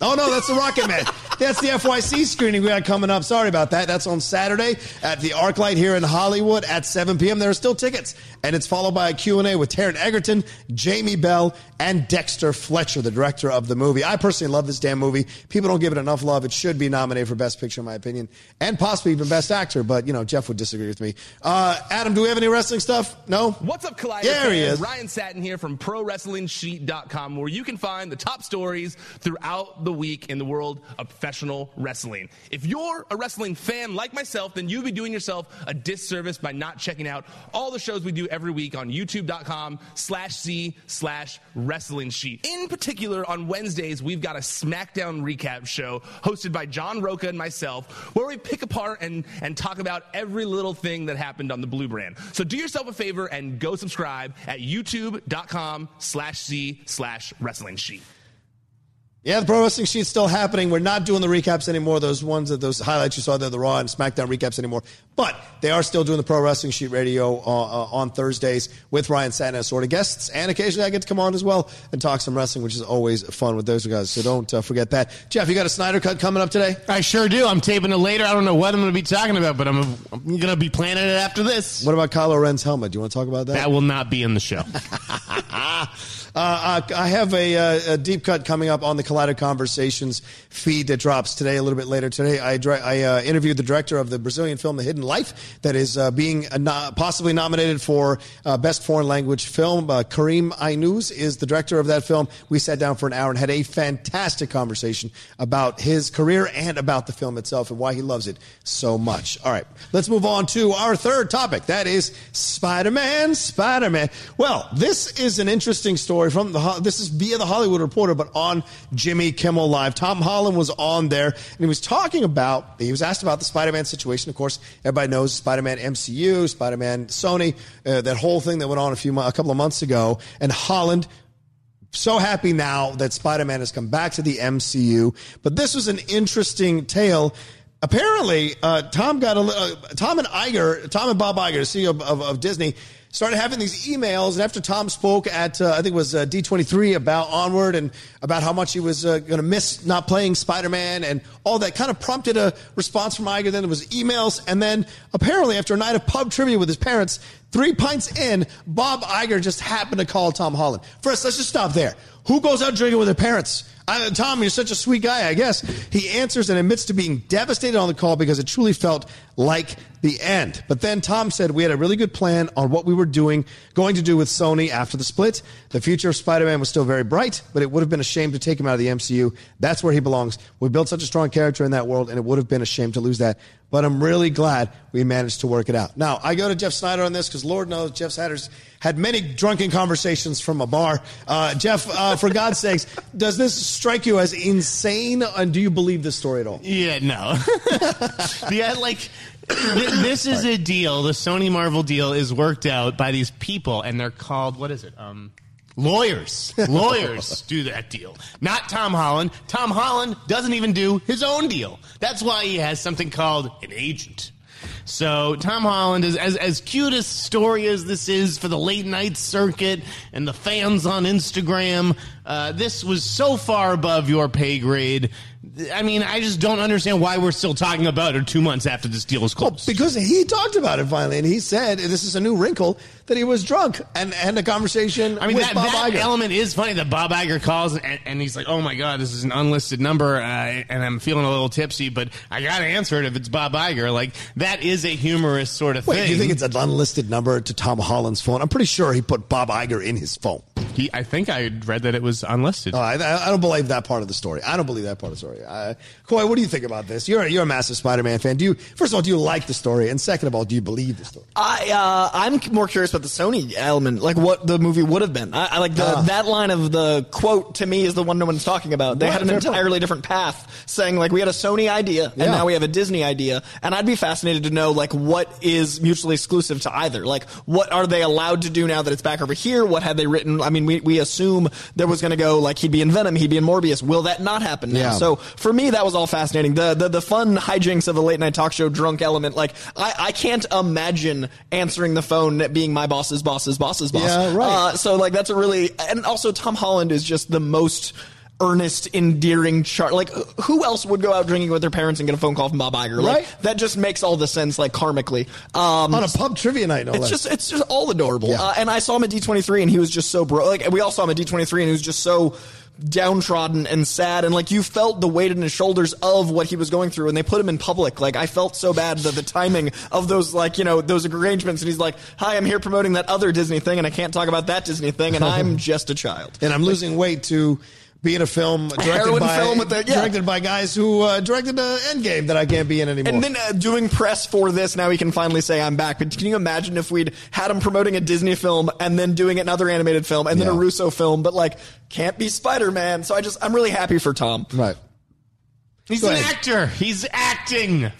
Speaker 1: Oh no, that's the Rocket Man. That's the FYC screening we got coming up. Sorry about that. That's on Saturday at the ArcLight here in Hollywood at 7 p.m. There are still tickets, and it's followed by a Q&A with Taron Egerton, Jamie Bell, and Dexter Fletcher, the director of the movie. I personally love this damn movie. People don't give it enough love. It should be nominated for Best Picture, in my opinion, and possibly even Best Actor. But you know, Jeff would disagree with me. Uh, Adam, do we have any wrestling stuff? No.
Speaker 7: What's up, Collider?
Speaker 1: There he is.
Speaker 7: Ryan Satin here from ProWrestlingSheet.com, where you can find the top stories throughout the week in the world of professional wrestling. If you're a wrestling fan like myself, then you'd be doing yourself a disservice by not checking out all the shows we do every week on YouTube.com slash C slash Wrestling Sheet. In particular, on Wednesdays, we've got a SmackDown recap show hosted by John Rocha and myself, where we pick apart and, and talk about every little thing that happened on the Blue brand. So do yourself a favor and go subscribe at youtube.com slash C slash Wrestling Sheet.
Speaker 1: Yeah, the pro wrestling sheet's still happening. We're not doing the recaps anymore. Those ones that those highlights you saw there, the Raw and SmackDown recaps anymore. But they are still doing the pro wrestling sheet radio uh, uh, on Thursdays with Ryan Satin sort of guests, and occasionally I get to come on as well and talk some wrestling, which is always fun with those guys. So don't uh, forget that. Jeff, you got a Sneider cut coming up today?
Speaker 4: I sure do. I'm taping it later. I don't know what I'm going to be talking about, but I'm, I'm going to be planning it after this.
Speaker 1: What about Kylo Ren's helmet? Do you want to talk about that?
Speaker 4: That will not be in the show.
Speaker 1: Uh, I have a, uh, a, deep cut coming up on the Collider Conversations feed that drops today, a little bit later today. I, I uh, interviewed the director of the Brazilian film The Hidden Life that is uh, being no- possibly nominated for uh, Best Foreign Language Film. Uh, Karim Aïnouz is the director of that film. We sat down for an hour and had a fantastic conversation about his career and about the film itself and why he loves it so much. All right, let's move on to our third topic. That is Spider-Man, Spider-Man. Well, this is an interesting story from the, this is via the Hollywood Reporter, but on Jimmy Kimmel Live. Tom Holland was on there and he was talking about, he was asked about the Spider-Man situation. Of course, everybody knows Spider-Man MCU, Spider-Man Sony, uh, that whole thing that went on a few, a couple of months ago. And Holland, so happy now that Spider-Man has come back to the MCU. But this was an interesting tale. Apparently, uh, Tom got a uh, Tom and Iger, Tom and Bob Iger, CEO of, of, of Disney, started having these emails. And after Tom spoke at, uh, I think it was uh, D23 about Onward and about how much he was uh, going to miss not playing Spider Man and all that, kind of prompted a response from Iger. Then there was emails. And then apparently, after a night of pub trivia with his parents, three pints in, Bob Iger just happened to call Tom Holland. First, let's just stop there. Who goes out drinking with their parents? I, Tom, you're such a sweet guy, I guess. He answers and admits to being devastated on the call because it truly felt like the end. But then Tom said we had a really good plan on what we were doing, going to do with Sony after the split. The future of Spider-Man was still very bright, but it would have been a shame to take him out of the MCU. That's where he belongs. We built such a strong character in that world, and it would have been a shame to lose that. But I'm really glad we managed to work it out. Now, I go to Jeff Sneider on this because Lord knows Jeff Sneider's had many drunken conversations from a bar. Uh, Jeff, uh, for God's sakes, does this strike you as insane, and do you believe this story at all?
Speaker 4: Yeah, no. yeah, like th- this is a deal. The Sony Marvel deal is worked out by these people, and they're called what is it? Um, lawyers. Lawyers do that deal, not Tom Holland. Tom Holland doesn't even do his own deal. That's why he has something called an agent. So Tom Holland is as as cute a story as this is for the late night circuit and the fans on Instagram. Uh, this was so far above your pay grade. I mean, I just don't understand why we're still talking about it two months after this deal is closed.
Speaker 1: Because he talked about it finally, and he said this is a new wrinkle that he was drunk and had a conversation
Speaker 4: I mean,
Speaker 1: with
Speaker 4: that,
Speaker 1: Bob
Speaker 4: that
Speaker 1: Iger.
Speaker 4: element is funny that Bob Iger calls and, and he's like, "Oh my god, this is an unlisted number, uh, and I'm feeling a little tipsy, but I got to answer it if it's Bob Iger." Like that is a humorous sort of
Speaker 1: Wait,
Speaker 4: thing.
Speaker 1: do you think it's an unlisted number to Tom Holland's phone? I'm pretty sure he put Bob Iger in his phone.
Speaker 4: He, I think I read that it was unlisted.
Speaker 1: Oh, I, I don't believe that part of the story. I don't believe that part of the story. Uh, Coy, what do you think about this? You're you're a massive Spider-Man fan. Do you first of all do you like the story, and second of all, do you believe the story?
Speaker 3: I uh, I'm more curious about the Sony element, like what the movie would have been. I, I like the,
Speaker 1: Ah.
Speaker 3: that line of the quote to me is the one no one's talking about. They
Speaker 1: Right,
Speaker 3: had an
Speaker 1: fair point.
Speaker 3: entirely different path, saying like we had a Sony idea and
Speaker 1: Yeah.
Speaker 3: now we have a Disney idea, and I'd be fascinated to know like what is mutually exclusive to either. Like what are they allowed to do now that it's back over here? What had they written? I mean, we we assume there was going to go like he'd be in Venom, he'd be in Morbius. Will that not happen now?
Speaker 1: Yeah.
Speaker 3: So for me, that was all fascinating. The, the the fun hijinks of a late night talk show drunk element. Like I, I can't imagine answering the phone being my boss's boss's boss's boss.
Speaker 1: Yeah, right.
Speaker 3: Uh, so like that's a really and also Tom Holland is just the most earnest, endearing char Like who else would go out drinking with their parents and get a phone call from Bob Iger? Like
Speaker 1: Right.
Speaker 3: that just makes all the sense like karmically. Um,
Speaker 1: On a pub trivia night, no
Speaker 3: it's
Speaker 1: less.
Speaker 3: just it's just all adorable.
Speaker 1: Yeah.
Speaker 3: Uh, and I saw him at D23 and he was just so bro. Like we all saw him at D23 and he was just so downtrodden and sad and like you felt the weight in his shoulders of what he was going through and they put him in public. Like i felt so bad that the timing of those like you know those arrangements and he's like hi i'm here promoting that other disney thing and i can't talk about that disney thing and i'm just a child.
Speaker 1: And I'm losing weight to be in a film directed
Speaker 3: heroin
Speaker 1: by
Speaker 3: film with the- yeah.
Speaker 1: directed by guys who uh, directed uh, Endgame that I can't be in anymore.
Speaker 3: And then uh, doing press for this, now he can finally say I'm back. But can you imagine if we'd had him promoting a Disney film and then doing another animated film and then a Russo film, but like can't be Spider Man. So I just I'm really happy for Tom.
Speaker 1: right.
Speaker 4: He's
Speaker 1: Go
Speaker 4: an
Speaker 1: ahead.
Speaker 4: actor. He's acting.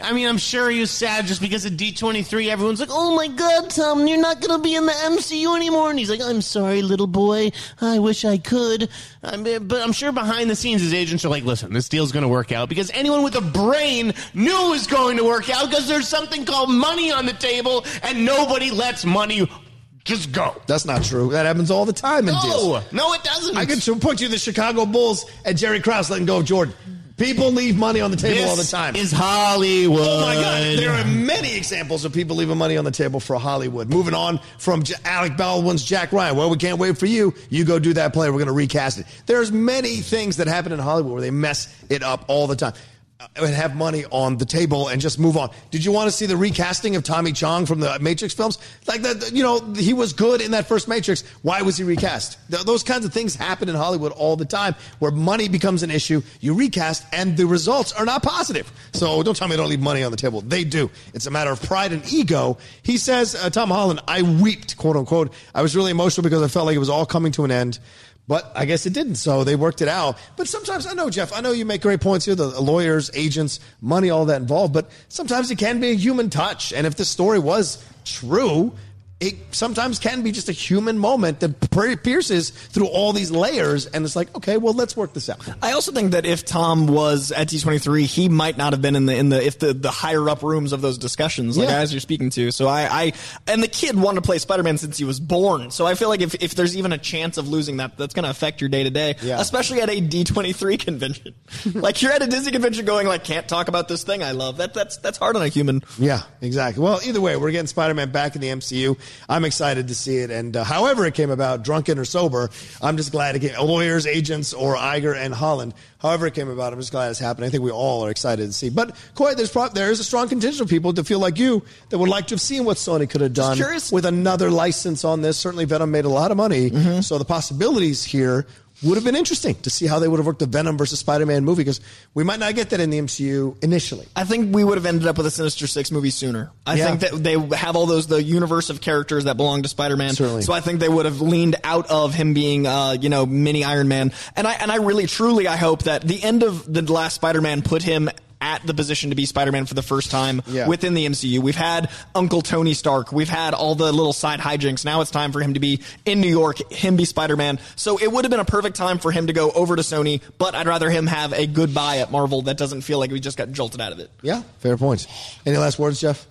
Speaker 4: I mean, I'm sure he was sad just because at D23, everyone's like, oh my god, Tom, you're not going to be in the MCU anymore. And he's like, I'm sorry, little boy. I wish I could. I mean, but I'm sure behind the scenes, his agents are like, listen, this deal's going to work out because anyone with a brain knew it was going to work out because there's something called money on the table and nobody lets money just go.
Speaker 1: That's not true. That happens all the time in
Speaker 4: No,
Speaker 1: deals.
Speaker 4: no, it doesn't.
Speaker 1: I can point you to the Chicago Bulls and Jerry Krause letting go of Jordan. People leave money on the table
Speaker 4: this
Speaker 1: all the time.
Speaker 4: is Hollywood.
Speaker 1: Oh my God! There are many examples of people leaving money on the table for Hollywood. Moving on from J- Alec Baldwin's Jack Ryan. Well, we can't wait for you. You go do that play. We're going to recast it. There's many things that happen in Hollywood where they mess it up all the time. Uh, And have money on the table and just move on. Did you want to see the recasting of Tommy Chong from the Matrix films? Like that, you know, he was good in that first Matrix. Why was he recast? Th- those kinds of things happen in Hollywood all the time, where money becomes an issue. You recast, and the results are not positive. So don't tell me they don't leave money on the table. They do. It's a matter of pride and ego. He says, uh, Tom Holland, I wept, quote unquote. I was really emotional because I felt like it was all coming to an end. But I guess it didn't, so they worked it out. But sometimes, I know, Jeff, I know you make great points here the lawyers, agents, money, all that involved, but sometimes it can be a human touch. And if this story was true, it sometimes can be just a human moment that pierces through all these layers. And it's like, okay, well, let's work this out.
Speaker 3: I also think that if Tom was at D23, he might not have been in the in the if the, the higher up rooms of those discussions, like
Speaker 1: Yeah.
Speaker 3: as you're speaking to. So I, I and the kid wanted to play Spider-Man since he was born. So I feel like if, if there's even a chance of losing that, that's going to affect your day to day, especially at a D23 convention. like you're at a Disney convention going like, can't talk about this thing I love. That that's that's hard on a human.
Speaker 1: Yeah, exactly. Well, either way, we're getting Spider Man back in the MCU. I'm excited to see it. And uh, however it came about, drunken or sober, I'm just glad it came. Lawyers, agents, or Iger and Holland, however it came about, I'm just glad it's happening. I think we all are excited to see. But, Coy, there's pro- there is a strong contingent of people that feel like you that would like to have seen what Sony could have done with another license on this. Certainly, Venom made a lot of money. So the possibilities here would have been interesting to see how they would have worked the Venom versus Spider Man movie because we might not get that in the MCU initially.
Speaker 3: I think we would have ended up with a Sinister Six movie sooner. I
Speaker 1: Yeah.
Speaker 3: think that they have all those the universe of characters that belong to Spider-Man.
Speaker 1: Certainly.
Speaker 3: So I think they would have leaned out of him being, uh, you know, mini Iron Man. And I and I really truly I hope that the end of the last Spider-Man put him at the position to be Spider-Man for the first time
Speaker 1: Yeah.
Speaker 3: within the MCU. We've had Uncle Tony Stark. We've had all the little side hijinks. Now it's time for him to be in New York, him be Spider-Man. So it would have been a perfect time for him to go over to Sony, but I'd rather him have a goodbye at Marvel that doesn't feel like we just got jolted out of it.
Speaker 1: Yeah, fair points. Any last words, Jeff?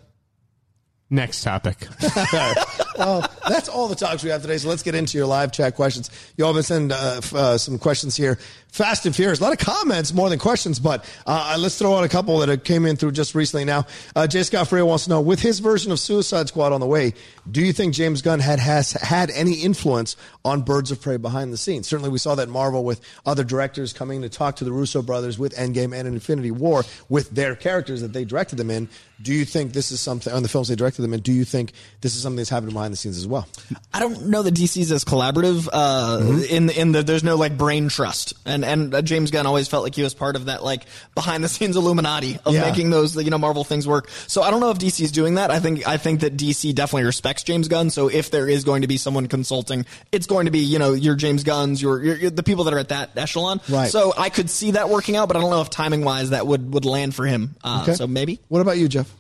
Speaker 4: Next topic.
Speaker 1: well, that's all the talks we have today. So let's get into your live chat questions. You all been sending uh, f- uh, some questions here. Fast and Furious. A lot of comments more than questions, but uh, let's throw out a couple that came in through just recently. Now, uh, J. Scott Freya wants to know, with his version of Suicide Squad on the way, do you think James Gunn had has had any influence on Birds of Prey behind the scenes? Certainly, we saw that Marvel with other directors coming to talk to the Russo brothers with Endgame and Infinity War with their characters that they directed them in. Do you think this is something on the films they directed them in? Do you think this is something that's happened behind behind the scenes as well.
Speaker 3: I don't know that DC's as collaborative uh,
Speaker 1: Mm-hmm.
Speaker 3: in in the there's no like brain trust, and and uh, James Gunn always felt like he was part of that like behind the scenes Illuminati of
Speaker 1: Yeah.
Speaker 3: making those you know Marvel things work. So I don't know if DC is doing that. I think I think that DC definitely respects James Gunn. So if there is going to be someone consulting, it's going to be you know your James Gunn's, your, your, your the people that are at that echelon.
Speaker 1: Right.
Speaker 3: So I could see that working out, but I don't know if timing wise that would would land for him. Uh,
Speaker 1: Okay.
Speaker 3: So maybe.
Speaker 1: What about you, Jeff?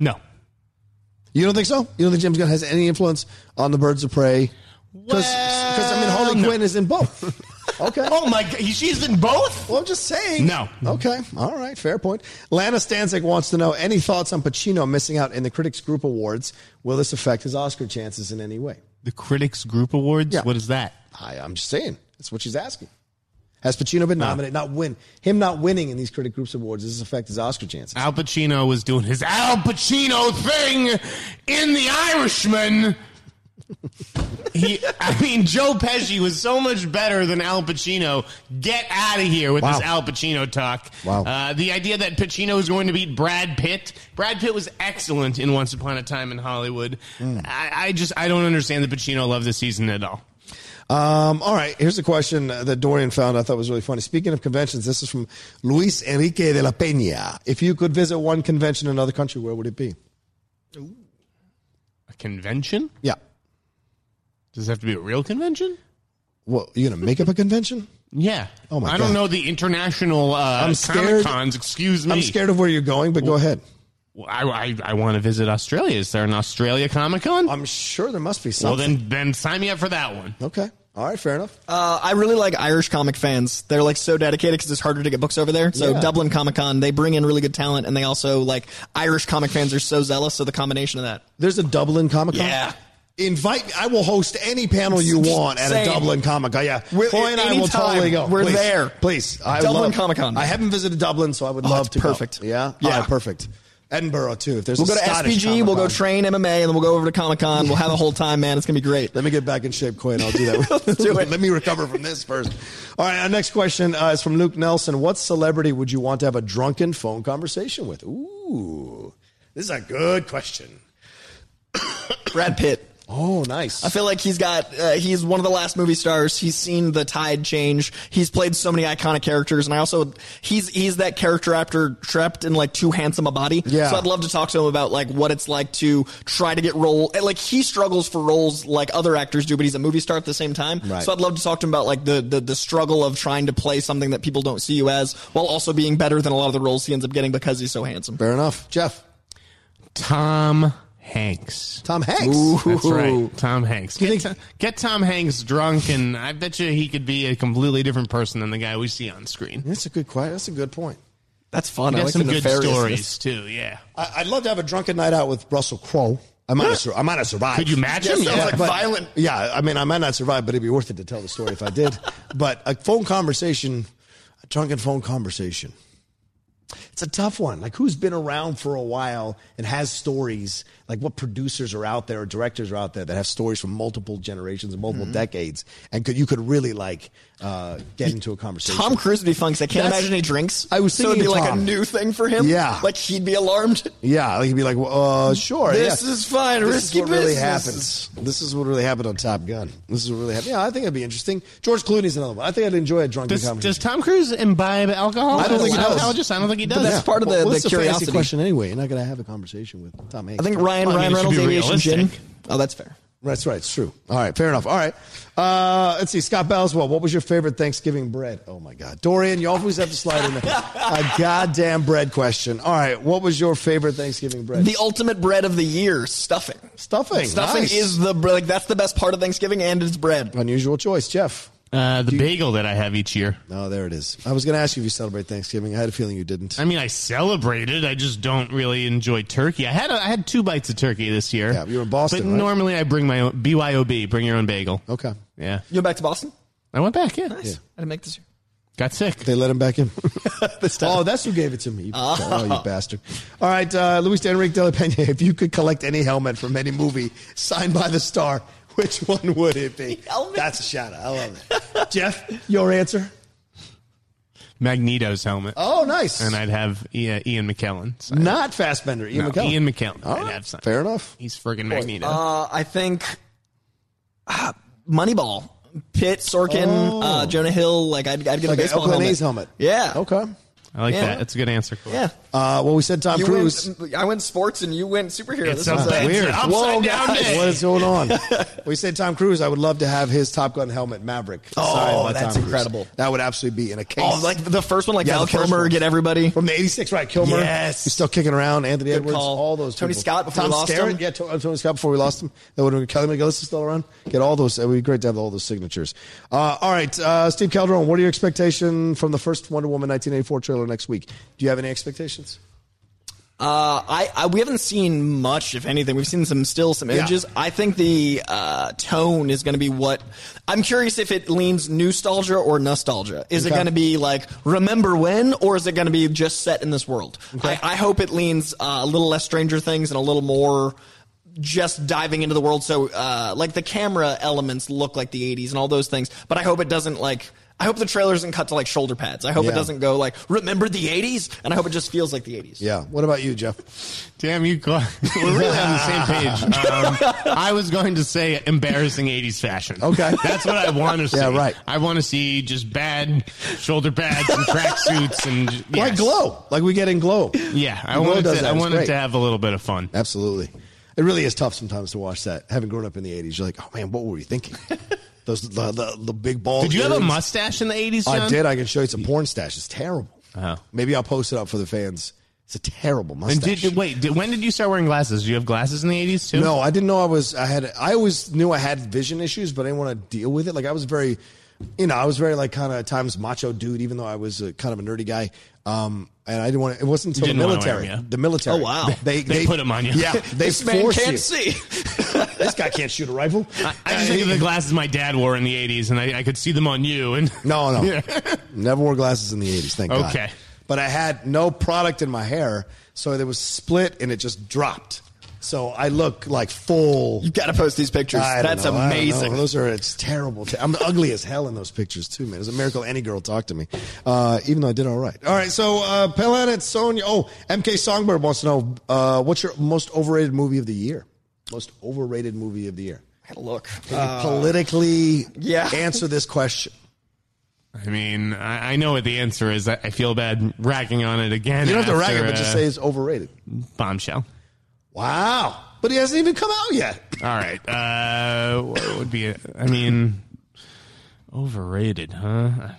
Speaker 4: No.
Speaker 1: You don't think so? You don't think James Gunn has any influence on the Birds of Prey? Because I mean, Harley
Speaker 4: no.
Speaker 1: Quinn is in both. Okay.
Speaker 4: Oh my god, she's in both?
Speaker 1: Well, I'm just saying.
Speaker 4: No.
Speaker 1: Okay. All right. Fair point. Lana Stanzik wants to know any thoughts on Pacino missing out in the Critics Group Awards. Will this affect his Oscar chances in any way?
Speaker 4: The Critics Group Awards?
Speaker 1: Yeah.
Speaker 4: What is that?
Speaker 1: I, I'm just saying. That's what she's asking. Has Pacino been oh. nominated? Not win. Him not winning in these Critic Groups Awards. Does this affect his Oscar chances?
Speaker 4: Al Pacino was doing his Al Pacino thing in The Irishman. He, I mean, Joe Pesci was so much better than Al Pacino. Get out of here with
Speaker 1: Wow.
Speaker 4: this Al Pacino talk.
Speaker 1: Wow.
Speaker 4: Uh, the idea that Pacino is going to beat Brad Pitt. Brad Pitt was excellent in Once Upon a Time in Hollywood.
Speaker 1: Hmm.
Speaker 4: I, I just, I don't understand the Pacino love this season at all.
Speaker 1: Um, all right. Here's a question that Dorian found I thought was really funny. Speaking of conventions, this is from Luis Enrique de la Peña. If you could visit one convention in another country, where would it be?
Speaker 4: A convention?
Speaker 1: Yeah.
Speaker 4: Does it have to be a real convention?
Speaker 1: Well, you gonna make up a convention?
Speaker 4: Yeah.
Speaker 1: Oh, my god.
Speaker 4: I don't
Speaker 1: God.
Speaker 4: know the international uh,
Speaker 1: I'm scared-
Speaker 4: Comic Cons. Excuse me.
Speaker 1: I'm scared of where you're going, but go ahead.
Speaker 4: Well, I, I, I want to visit Australia. Is there an Australia Comic Con?
Speaker 1: I'm sure there must be
Speaker 4: well,
Speaker 1: something.
Speaker 4: then then sign me up for that one.
Speaker 1: okay. All right. Fair enough.
Speaker 3: Uh, I really like Irish comic fans. They're like so dedicated because it's harder to get books over there. So
Speaker 1: Yeah.
Speaker 3: Dublin Comic Con, they bring in really good talent, and they also like Irish comic fans are so zealous. So the combination of that,
Speaker 1: There's a Dublin Comic Con.
Speaker 3: Yeah.
Speaker 1: Invite me. I will host any panel you want at
Speaker 3: Same.
Speaker 1: a Dublin Comic Con. Yeah,
Speaker 3: We're-
Speaker 1: Coy and I will
Speaker 3: anytime.
Speaker 1: totally go.
Speaker 3: We're
Speaker 1: Please.
Speaker 3: there.
Speaker 1: Please, I
Speaker 3: Dublin
Speaker 1: love,
Speaker 3: Comic-Con.
Speaker 1: I haven't visited Dublin, so I would
Speaker 3: Oh,
Speaker 1: love
Speaker 3: it's
Speaker 1: to. go.
Speaker 3: perfect.
Speaker 1: Yeah,
Speaker 3: Yeah.
Speaker 1: All right, perfect. Edinburgh too. If there's
Speaker 3: we'll
Speaker 1: a
Speaker 3: go to
Speaker 1: Scottish
Speaker 3: SPG, we'll go
Speaker 1: Comic-Con.
Speaker 3: train MMA, and then we'll go over to Comic Con. We'll have a whole time, man. It's gonna be great.
Speaker 1: Let me get back in shape, and I'll do that.
Speaker 3: Let's do it.
Speaker 1: Let me recover from this first. All right, our next question uh, is from Luke Nelson. What celebrity would you want to have a drunken phone conversation with? Ooh, this is a good question.
Speaker 3: Brad Pitt.
Speaker 1: Oh, nice.
Speaker 3: I feel like he's got uh, he's one of the last movie stars. He's seen the tide change. He's played so many iconic characters, and I also he's he's that character actor trapped in like too handsome a body.
Speaker 1: Yeah.
Speaker 3: So I'd love to talk to him about like what it's like to try to get role like he struggles for roles like other actors do, but he's a movie star at the same time.
Speaker 1: Right.
Speaker 3: So I'd love to talk to him about like the, the the struggle of trying to play something that people don't see you as, while also being better than a lot of the roles he ends up getting because he's so handsome.
Speaker 1: Fair enough, Jeff.
Speaker 4: Tom Hanks.
Speaker 1: Tom Hanks.
Speaker 4: That's right, Tom Hanks. Get, To- get Tom Hanks drunk, and I bet you he could be a completely different person than the guy we see on screen.
Speaker 1: That's a good question. That's a good point.
Speaker 3: That's fun.
Speaker 4: He
Speaker 3: I like
Speaker 4: some
Speaker 3: the
Speaker 4: good
Speaker 3: nefariousness.
Speaker 4: stories too. Yeah.
Speaker 1: I, I'd love to have a drunken night out with Russell Crowe. I might, not, sur- I might not survive.
Speaker 4: Could you imagine?
Speaker 3: Yes, sounds
Speaker 4: Yeah,
Speaker 3: like
Speaker 1: but-
Speaker 3: violent.
Speaker 1: Yeah, I mean, I might not survive, but it'd be worth it to tell the story if I did. but a phone conversation, a drunken phone conversation. It's a tough one. Like, who's been around for a while and has stories? Like, what producers are out there or directors are out there that have stories from multiple generations and multiple decades, and could you could really like uh, get into a conversation?
Speaker 3: Tom Cruise would be fun because I can't
Speaker 1: That's-
Speaker 3: imagine he drinks.
Speaker 1: I was
Speaker 3: so it'd be
Speaker 1: thinking
Speaker 3: like
Speaker 1: Tom.
Speaker 3: a new thing for him.
Speaker 1: Yeah.
Speaker 3: like he'd be alarmed.
Speaker 1: Yeah, like he'd be like, well, uh, sure.
Speaker 3: This
Speaker 1: yeah.
Speaker 3: is fine.
Speaker 1: This
Speaker 3: Risky
Speaker 1: is what really
Speaker 3: business.
Speaker 1: happens. This is what really happened on Top Gun. This is what really happened. Yeah, I think it'd be interesting. George Clooney's another one. I think I'd enjoy a drunken
Speaker 4: Does,
Speaker 1: conversation.
Speaker 4: does Tom Cruise imbibe alcohol?
Speaker 1: I don't think he does.
Speaker 4: I don't think he does.
Speaker 3: That's part of the-
Speaker 1: Well,
Speaker 3: the
Speaker 1: fancy
Speaker 3: curiosity.
Speaker 1: question anyway. You're not going to have a conversation with Tom Hanks.
Speaker 3: I think Ryan
Speaker 4: Well, I
Speaker 3: Ryan
Speaker 4: mean,
Speaker 3: Reynolds Aviation Gin. Oh, that's fair.
Speaker 1: That's right. It's true. All right. Fair enough. All right. Uh, let's see. Scott Bellswell, what was your favorite Thanksgiving bread? Oh, my God. Dorian, you always have to slide in there. a goddamn bread question. All right. What was your favorite Thanksgiving bread?
Speaker 3: The ultimate bread of the year, stuffing.
Speaker 1: Stuffing.
Speaker 3: Stuffing
Speaker 1: Nice.
Speaker 3: is the like that's the best part of Thanksgiving, and it's bread.
Speaker 1: Unusual choice. Jeff.
Speaker 4: Uh, the bagel that I have each year.
Speaker 1: Oh, there it is. I was going to ask you if you celebrate Thanksgiving. I had a feeling you didn't.
Speaker 4: I mean, I celebrated. I just don't really enjoy turkey. I had a, I had two bites of turkey this year.
Speaker 1: Yeah, you were in Boston,
Speaker 4: But
Speaker 1: right?
Speaker 4: normally I bring my own BYOB. Bring your own bagel.
Speaker 1: Okay.
Speaker 4: Yeah,
Speaker 3: You go back to Boston?
Speaker 4: I went back. Yeah,
Speaker 3: Nice. I didn't make this year.
Speaker 4: got sick.
Speaker 1: They let him back in.
Speaker 3: This time.
Speaker 1: oh, that's who gave it to me. You, oh, you bastard. All right, uh, Luis Enrique de la Pena, if you could collect any helmet from any movie signed by the star, which one would it be?
Speaker 3: Helmet?
Speaker 1: That's a shout out. I love it. Jeff, your answer?
Speaker 4: Magneto's helmet.
Speaker 1: Oh, nice.
Speaker 4: And I'd have Ian, Ian McKellen. sign it.
Speaker 1: Not Fassbender. Ian
Speaker 4: No,
Speaker 1: McKellen.
Speaker 4: Ian McKellen.
Speaker 1: All
Speaker 4: I'd
Speaker 1: right,
Speaker 4: have signed.
Speaker 1: Fair enough.
Speaker 4: He's friggin' Magneto.
Speaker 3: Uh, I think uh, Moneyball. Pitt, Sorkin,
Speaker 1: Oh.
Speaker 3: uh, Jonah Hill. Like I'd, I'd get
Speaker 1: Like
Speaker 3: a baseball helmet.
Speaker 1: Helmet.
Speaker 3: Yeah.
Speaker 1: Okay.
Speaker 4: I like
Speaker 3: yeah.
Speaker 4: that. That's a good answer. Coy.
Speaker 3: Yeah.
Speaker 1: Uh, well, we said Tom
Speaker 3: You
Speaker 1: Cruise.
Speaker 3: went, I went sports and you went superhero.
Speaker 4: It's
Speaker 3: this was
Speaker 4: a-
Speaker 3: uh,
Speaker 4: weird.
Speaker 3: Whoa,
Speaker 4: Upside down
Speaker 3: guys.
Speaker 4: day.
Speaker 1: What is going on? we said Tom Cruise. I would love to have his Top Gun helmet, Maverick.
Speaker 3: Oh,
Speaker 1: signed by
Speaker 3: that's
Speaker 1: Tom Cruise.
Speaker 3: incredible.
Speaker 1: That would absolutely be in a case.
Speaker 3: Oh, like the first one, like
Speaker 1: Yeah,
Speaker 3: Val
Speaker 1: the first
Speaker 3: Kilmer,
Speaker 1: one.
Speaker 3: get everybody.
Speaker 1: from the '86, right? Kilmer.
Speaker 3: Yes.
Speaker 1: he's still kicking around. Anthony
Speaker 3: Good
Speaker 1: Edwards,
Speaker 3: call.
Speaker 1: all those.
Speaker 3: Tony
Speaker 1: people.
Speaker 3: Scott before
Speaker 1: Tom
Speaker 3: we lost
Speaker 1: Skerritt,
Speaker 3: him.
Speaker 1: Yeah, To- uh, Tony Scott before we lost him. That would have Kelly McGillis is still around. Get all those. It would be great to have all those signatures. Uh, all right, uh, Steve Calderon. What are your expectations from the first Wonder Woman 1984 trailer next week? Do you have any expectations?
Speaker 3: Uh, I, I we haven't seen much, if anything. We've seen some still some
Speaker 1: Yeah.
Speaker 3: images. I think the uh, tone is going to be what I'm curious if it leans nostalgia or nostalgia. Is it going to be like remember when, or is it going to be just set in this world? I, I hope it leans uh, a little less Stranger Things and a little more just diving into the world. So uh, like the camera elements look like the 80s and all those things. But I hope it doesn't like. I hope the trailer doesn't cut to like shoulder pads. I hope
Speaker 1: Yeah.
Speaker 3: it doesn't go like remember the 80s, and I hope it just feels like the 80s.
Speaker 1: Yeah. What about you, Jeff?
Speaker 4: Damn, you. We're really on the same page. Um, I was going to say embarrassing 80s fashion.
Speaker 1: Okay.
Speaker 4: That's what I want to see.
Speaker 1: Yeah, right.
Speaker 4: I want to see just bad shoulder pads and tracksuits and.
Speaker 1: Like. Glow, like we get in Glow.
Speaker 4: Yeah, I
Speaker 1: Glow
Speaker 4: wanted to, I wanted
Speaker 1: great.
Speaker 4: to have a little bit of fun.
Speaker 1: Absolutely. It really is tough sometimes to watch that. Having grown up in the 80s, you're like, oh man, what were we thinking? Those the, the, the big ball.
Speaker 4: Did you have a mustache in the 80s,
Speaker 1: I did. I can show you some porn stash. It's terrible.
Speaker 4: Oh.
Speaker 1: Maybe I'll post it up for the fans. It's a terrible mustache.
Speaker 4: And did, wait, did, when did you start wearing glasses? Did you have glasses in the 80s too?
Speaker 1: No, I didn't know I was. I had. I always knew I had vision issues, but I didn't want to deal with it. Like I was very, you know, I was very like kind of at times macho dude, even though I was a, kind of a nerdy guy. Um, and I didn't want to. It wasn't until the
Speaker 4: didn't wanna wear
Speaker 1: military.
Speaker 4: 'em, yeah.
Speaker 1: The military.
Speaker 3: Oh, wow.
Speaker 1: They
Speaker 4: They put 'em on you.
Speaker 1: Yeah, they
Speaker 3: this man can't
Speaker 1: you.
Speaker 3: see.
Speaker 1: This guy can't shoot a rifle.
Speaker 4: I, I just think of the glasses my dad wore in the 80s, and I, I could see them on you. And
Speaker 1: No, no.
Speaker 4: Yeah.
Speaker 1: Never wore glasses in the 80s, thank God.
Speaker 4: Okay.
Speaker 1: But I had no product in my hair, so there was split and it just dropped. So I look like full.
Speaker 3: You got to post these pictures.
Speaker 1: I don't
Speaker 3: That's
Speaker 1: know, I don't
Speaker 3: amazing.
Speaker 1: know. Those are it's terrible. I'm ugly as hell in those pictures too, man. It's a miracle any girl talked to me, uh, even though I did all right. All right, so uh, Planet Sonia. Oh, MK Songbird wants to know uh, what's your most overrated movie of the year? Most overrated movie of the year.
Speaker 3: I gotta look.
Speaker 1: Can you politically
Speaker 3: yeah.
Speaker 1: answer this question?
Speaker 4: I mean, I, I know what the answer is. I, I feel bad ragging on it again.
Speaker 1: You don't have to rag it, but just
Speaker 4: uh,
Speaker 1: say it's overrated.
Speaker 4: bombshell.
Speaker 1: Wow. But he hasn't even come out yet.
Speaker 4: All right. Uh, what would be? A, I mean, overrated, huh?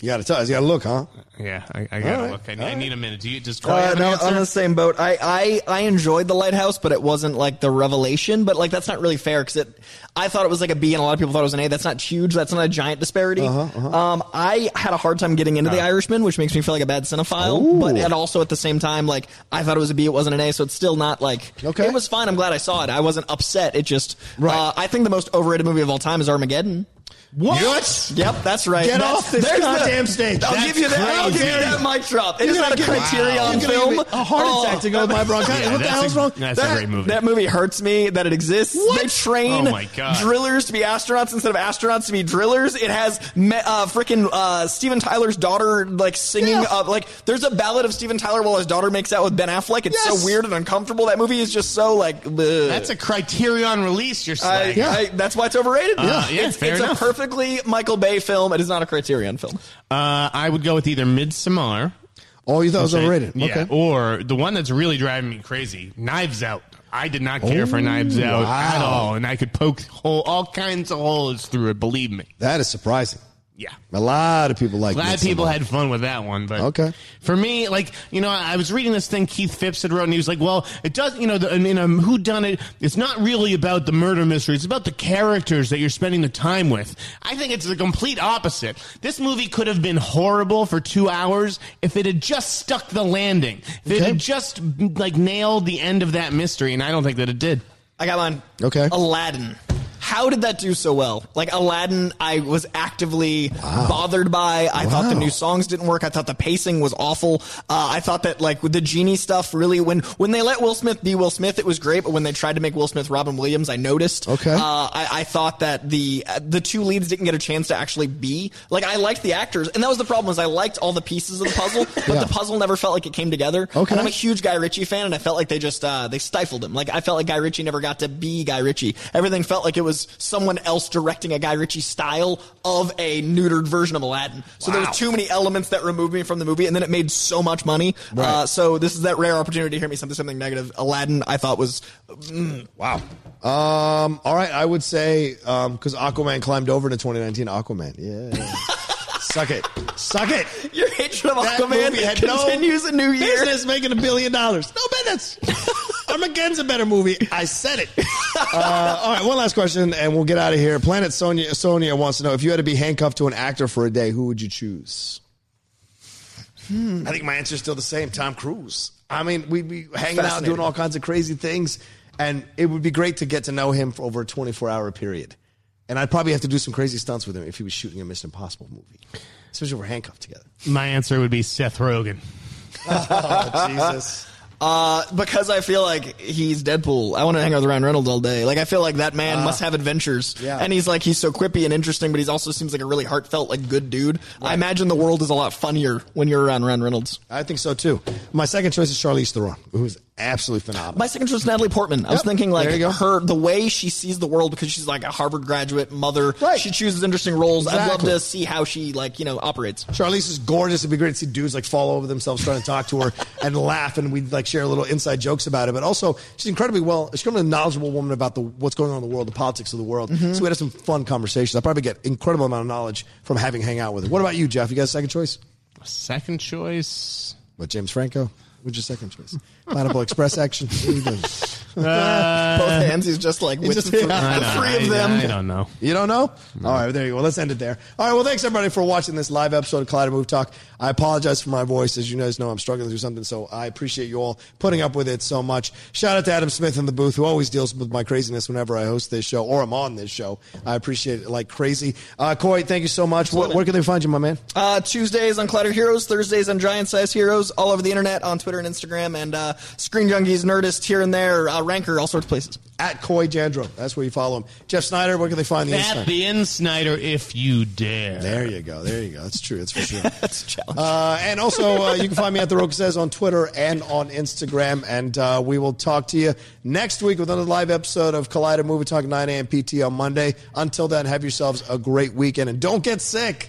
Speaker 1: You got to tell us. You got to look, huh?
Speaker 4: Yeah, I, I gotta
Speaker 1: right.
Speaker 4: look. I, I
Speaker 1: right.
Speaker 4: need a minute. Do you just
Speaker 3: Uh,
Speaker 4: have an
Speaker 3: no,
Speaker 4: answer?
Speaker 3: on the same boat. I, I, I enjoyed the lighthouse, but it wasn't like the revelation. But like that's not really fair because it. I thought it was like a B, and a lot of people thought it was an A. That's not huge. That's not a giant disparity.
Speaker 1: Uh-huh,
Speaker 3: Um, I had a hard time getting into The Irishman, which makes me feel like a bad cinephile. But and also at the same time, like I thought it was a B, it wasn't an A. So it's still not like
Speaker 1: Okay.
Speaker 3: It was fine. I'm glad I saw it. I wasn't upset. It just.
Speaker 1: Right.
Speaker 3: Uh, I think the most overrated movie of all time is Armageddon.
Speaker 1: What?
Speaker 3: Yep, that's right.
Speaker 1: Get
Speaker 3: That's-
Speaker 1: off this
Speaker 3: there's the-
Speaker 1: goddamn stage.
Speaker 3: I'll
Speaker 1: That's
Speaker 3: give you that. I'll give you that mic drop. It
Speaker 1: You're
Speaker 3: is not a
Speaker 1: give me-
Speaker 3: Criterion
Speaker 1: You're gonna give
Speaker 3: film.
Speaker 1: a heart
Speaker 3: Oh.
Speaker 1: attack to go with my bronchitis.
Speaker 4: Yeah,
Speaker 1: what the
Speaker 4: that's
Speaker 1: hell's
Speaker 4: a-
Speaker 1: wrong?
Speaker 4: That's
Speaker 3: that,
Speaker 4: a great movie.
Speaker 3: That movie hurts me that it exists.
Speaker 1: What?
Speaker 3: They train
Speaker 4: Oh my God.
Speaker 3: drillers to be astronauts instead of astronauts to be drillers. It has me, uh, freaking uh, Steven Tyler's daughter like singing.
Speaker 1: Yeah.
Speaker 3: Uh, like there's a ballad of Steven Tyler while his daughter makes out with Ben Affleck. It's
Speaker 1: Yes.
Speaker 3: so weird and uncomfortable. That movie is just so like. bleh.
Speaker 4: That's a Criterion release. You're
Speaker 3: I,
Speaker 4: saying.
Speaker 3: I, that's why it's overrated.
Speaker 4: Uh, yeah,
Speaker 3: it's,
Speaker 4: fair
Speaker 3: it's
Speaker 4: enough.
Speaker 3: a perfectly Michael Bay film. It is not a Criterion film.
Speaker 4: Uh, I would go with either Midsommar.
Speaker 1: Oh, you thought it was
Speaker 4: Okay.
Speaker 1: overrated?
Speaker 4: Yeah.
Speaker 1: Okay.
Speaker 4: Or the one that's really driving me crazy, Knives Out. I did not care for Knives Out at all, and I could poke hole, all kinds of holes through it. Believe me.
Speaker 1: That is surprising.
Speaker 4: Yeah.
Speaker 1: A lot of people like
Speaker 4: Glad people had fun with that one, but
Speaker 1: Okay.
Speaker 4: For me, like you know, I was reading this thing Keith Phipps had wrote, and he was like, "Well, it does, you know, the, I mean, um, who done it? It's not really about the murder mystery; it's about the characters that you're spending the time with." I think it's the complete opposite. This movie could have been horrible for two hours if it had just stuck the landing, if it
Speaker 1: Okay.
Speaker 4: had just like nailed the end of that mystery, and I don't think that it did.
Speaker 3: I got mine.
Speaker 1: Okay.
Speaker 3: Aladdin. How did that do so well? Like Aladdin, I was actively bothered by. I thought the new songs didn't work. I thought the pacing was awful. Uh, I thought that like with the genie stuff, really when when they let Will Smith be Will Smith, it was great. But when they tried to make Will Smith Robin Williams, I noticed.
Speaker 1: Okay.
Speaker 3: Uh, I, I thought that the the two leads didn't get a chance to actually be like I liked the actors, and that was the problem. Was I liked all the pieces of the puzzle, but
Speaker 1: Yeah.
Speaker 3: the puzzle never felt like it came together.
Speaker 1: Okay.
Speaker 3: And I'm a huge Guy Ritchie fan, and I felt like they just uh, they stifled him. Like I felt like Guy Ritchie never got to be Guy Ritchie. Everything felt like it was someone else directing a Guy Ritchie style of a neutered version of Aladdin. So there was too many elements that removed me from the movie, and then it made so much money. Uh, so this is that rare opportunity to hear me something something negative. Aladdin, I thought was mm,
Speaker 1: Wow. Um, all right, I would say because Aquaman climbed over to 2019 Aquaman. Yeah. Suck it. Suck it.
Speaker 3: your hatred of
Speaker 1: That
Speaker 3: Aquaman
Speaker 1: movie had no
Speaker 3: continues a new year.
Speaker 1: Business making a billion dollars. No business. Armageddon's a better movie. I said it. Uh, all right, one last question, and we'll get out of here. Planet Sonia Sonia wants to know if you had to be handcuffed to an actor for a day, who would you choose? I think my answer is still the same. Tom Cruise. I mean, we'd be hanging out,
Speaker 3: Fascinating.
Speaker 1: doing all kinds of crazy things, and it would be great to get to know him for over a 24 hour period. And I'd probably have to do some crazy stunts with him if he was shooting a Mission Impossible movie, especially if we're handcuffed together.
Speaker 4: My answer would be Seth Rogen.
Speaker 1: Oh, Jesus.
Speaker 3: Uh, because I feel like he's Deadpool. I want to hang out with Ryan Reynolds all day. Like I feel like that man must have adventures.
Speaker 1: yeah.
Speaker 3: And he's like he's so quippy and interesting, but he also seems like a really heartfelt, like good dude. I imagine the world is a lot funnier when you're around Ryan Reynolds.
Speaker 1: I think so too. My second choice is Charlize Theron, who's absolutely phenomenal.
Speaker 3: My second choice is Natalie Portman. I was thinking like
Speaker 1: There you go.
Speaker 3: her the way she sees the world because she's like a Harvard graduate mother.
Speaker 1: Right.
Speaker 3: She chooses interesting roles. I'd love
Speaker 1: Exactly.
Speaker 3: to see how she like you know operates.
Speaker 1: Charlize is gorgeous. It'd be great to see dudes like fall over themselves trying to talk to her and laugh, and we'd like share little inside jokes about it. But also, she's incredibly well. She's a knowledgeable woman about the what's going on in the world, the politics of the world.
Speaker 3: Mm-hmm.
Speaker 1: So we had some fun conversations. I probably get incredible amount of knowledge from having hang out with her. What about you, Jeff? You got a second choice?
Speaker 4: Second choice.
Speaker 1: What James Franco? What's your second choice? Pineapple Express action. What are you?
Speaker 3: Both hands. He's just like with
Speaker 1: just-
Speaker 3: the,
Speaker 1: I
Speaker 3: the
Speaker 4: know,
Speaker 3: three
Speaker 4: I-
Speaker 3: of them.
Speaker 4: I don't know.
Speaker 1: You don't know? All right, there you go. Let's end it there. All right, well, thanks everybody for watching this live episode of Collider Movie Talk. I apologize for my voice. As you guys know, I'm struggling through something, so I appreciate you all putting up with it so much. Shout out to Adam Smith in the booth, who always deals with my craziness whenever I host this show or I'm on this show. I appreciate it like crazy. Uh, Coy, thank you so much. Where, where can they find you, my man?
Speaker 3: Uh, Tuesdays on Collider Heroes, Thursdays on Giant Size Heroes, all over the internet on Twitter and Instagram, and uh, Screen Junkies, Nerdist here and there, uh, Ranker, all sorts of places.
Speaker 1: At Coy Jandreau. That's where you follow him. Jeff Sneider, where can they find the
Speaker 4: At
Speaker 1: Instagram?
Speaker 4: the end, Sneider, if you dare.
Speaker 1: There you go. There you go. That's true. That's for sure.
Speaker 3: That's a challenge.
Speaker 1: Uh, and also, uh, you can find me at The Rocha Says on Twitter and on Instagram. And uh, we will talk to you next week with another live episode of Collider Movie Talk 9 a.m. PT on Monday. Until then, have yourselves a great weekend and don't get sick.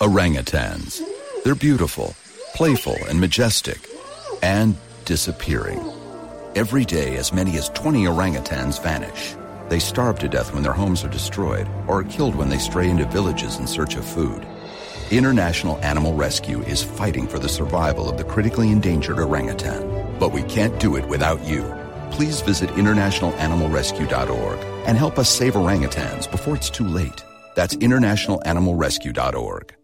Speaker 8: Orangutans. They're beautiful, playful, and majestic, and disappearing. Every day, as many as 20 orangutans vanish. They starve to death when their homes are destroyed or are killed when they stray into villages in search of food. International Animal Rescue is fighting for the survival of the critically endangered orangutan. But we can't do it without you. Please visit internationalanimalrescue.org and help us save orangutans before it's too late. That's internationalanimalrescue.org.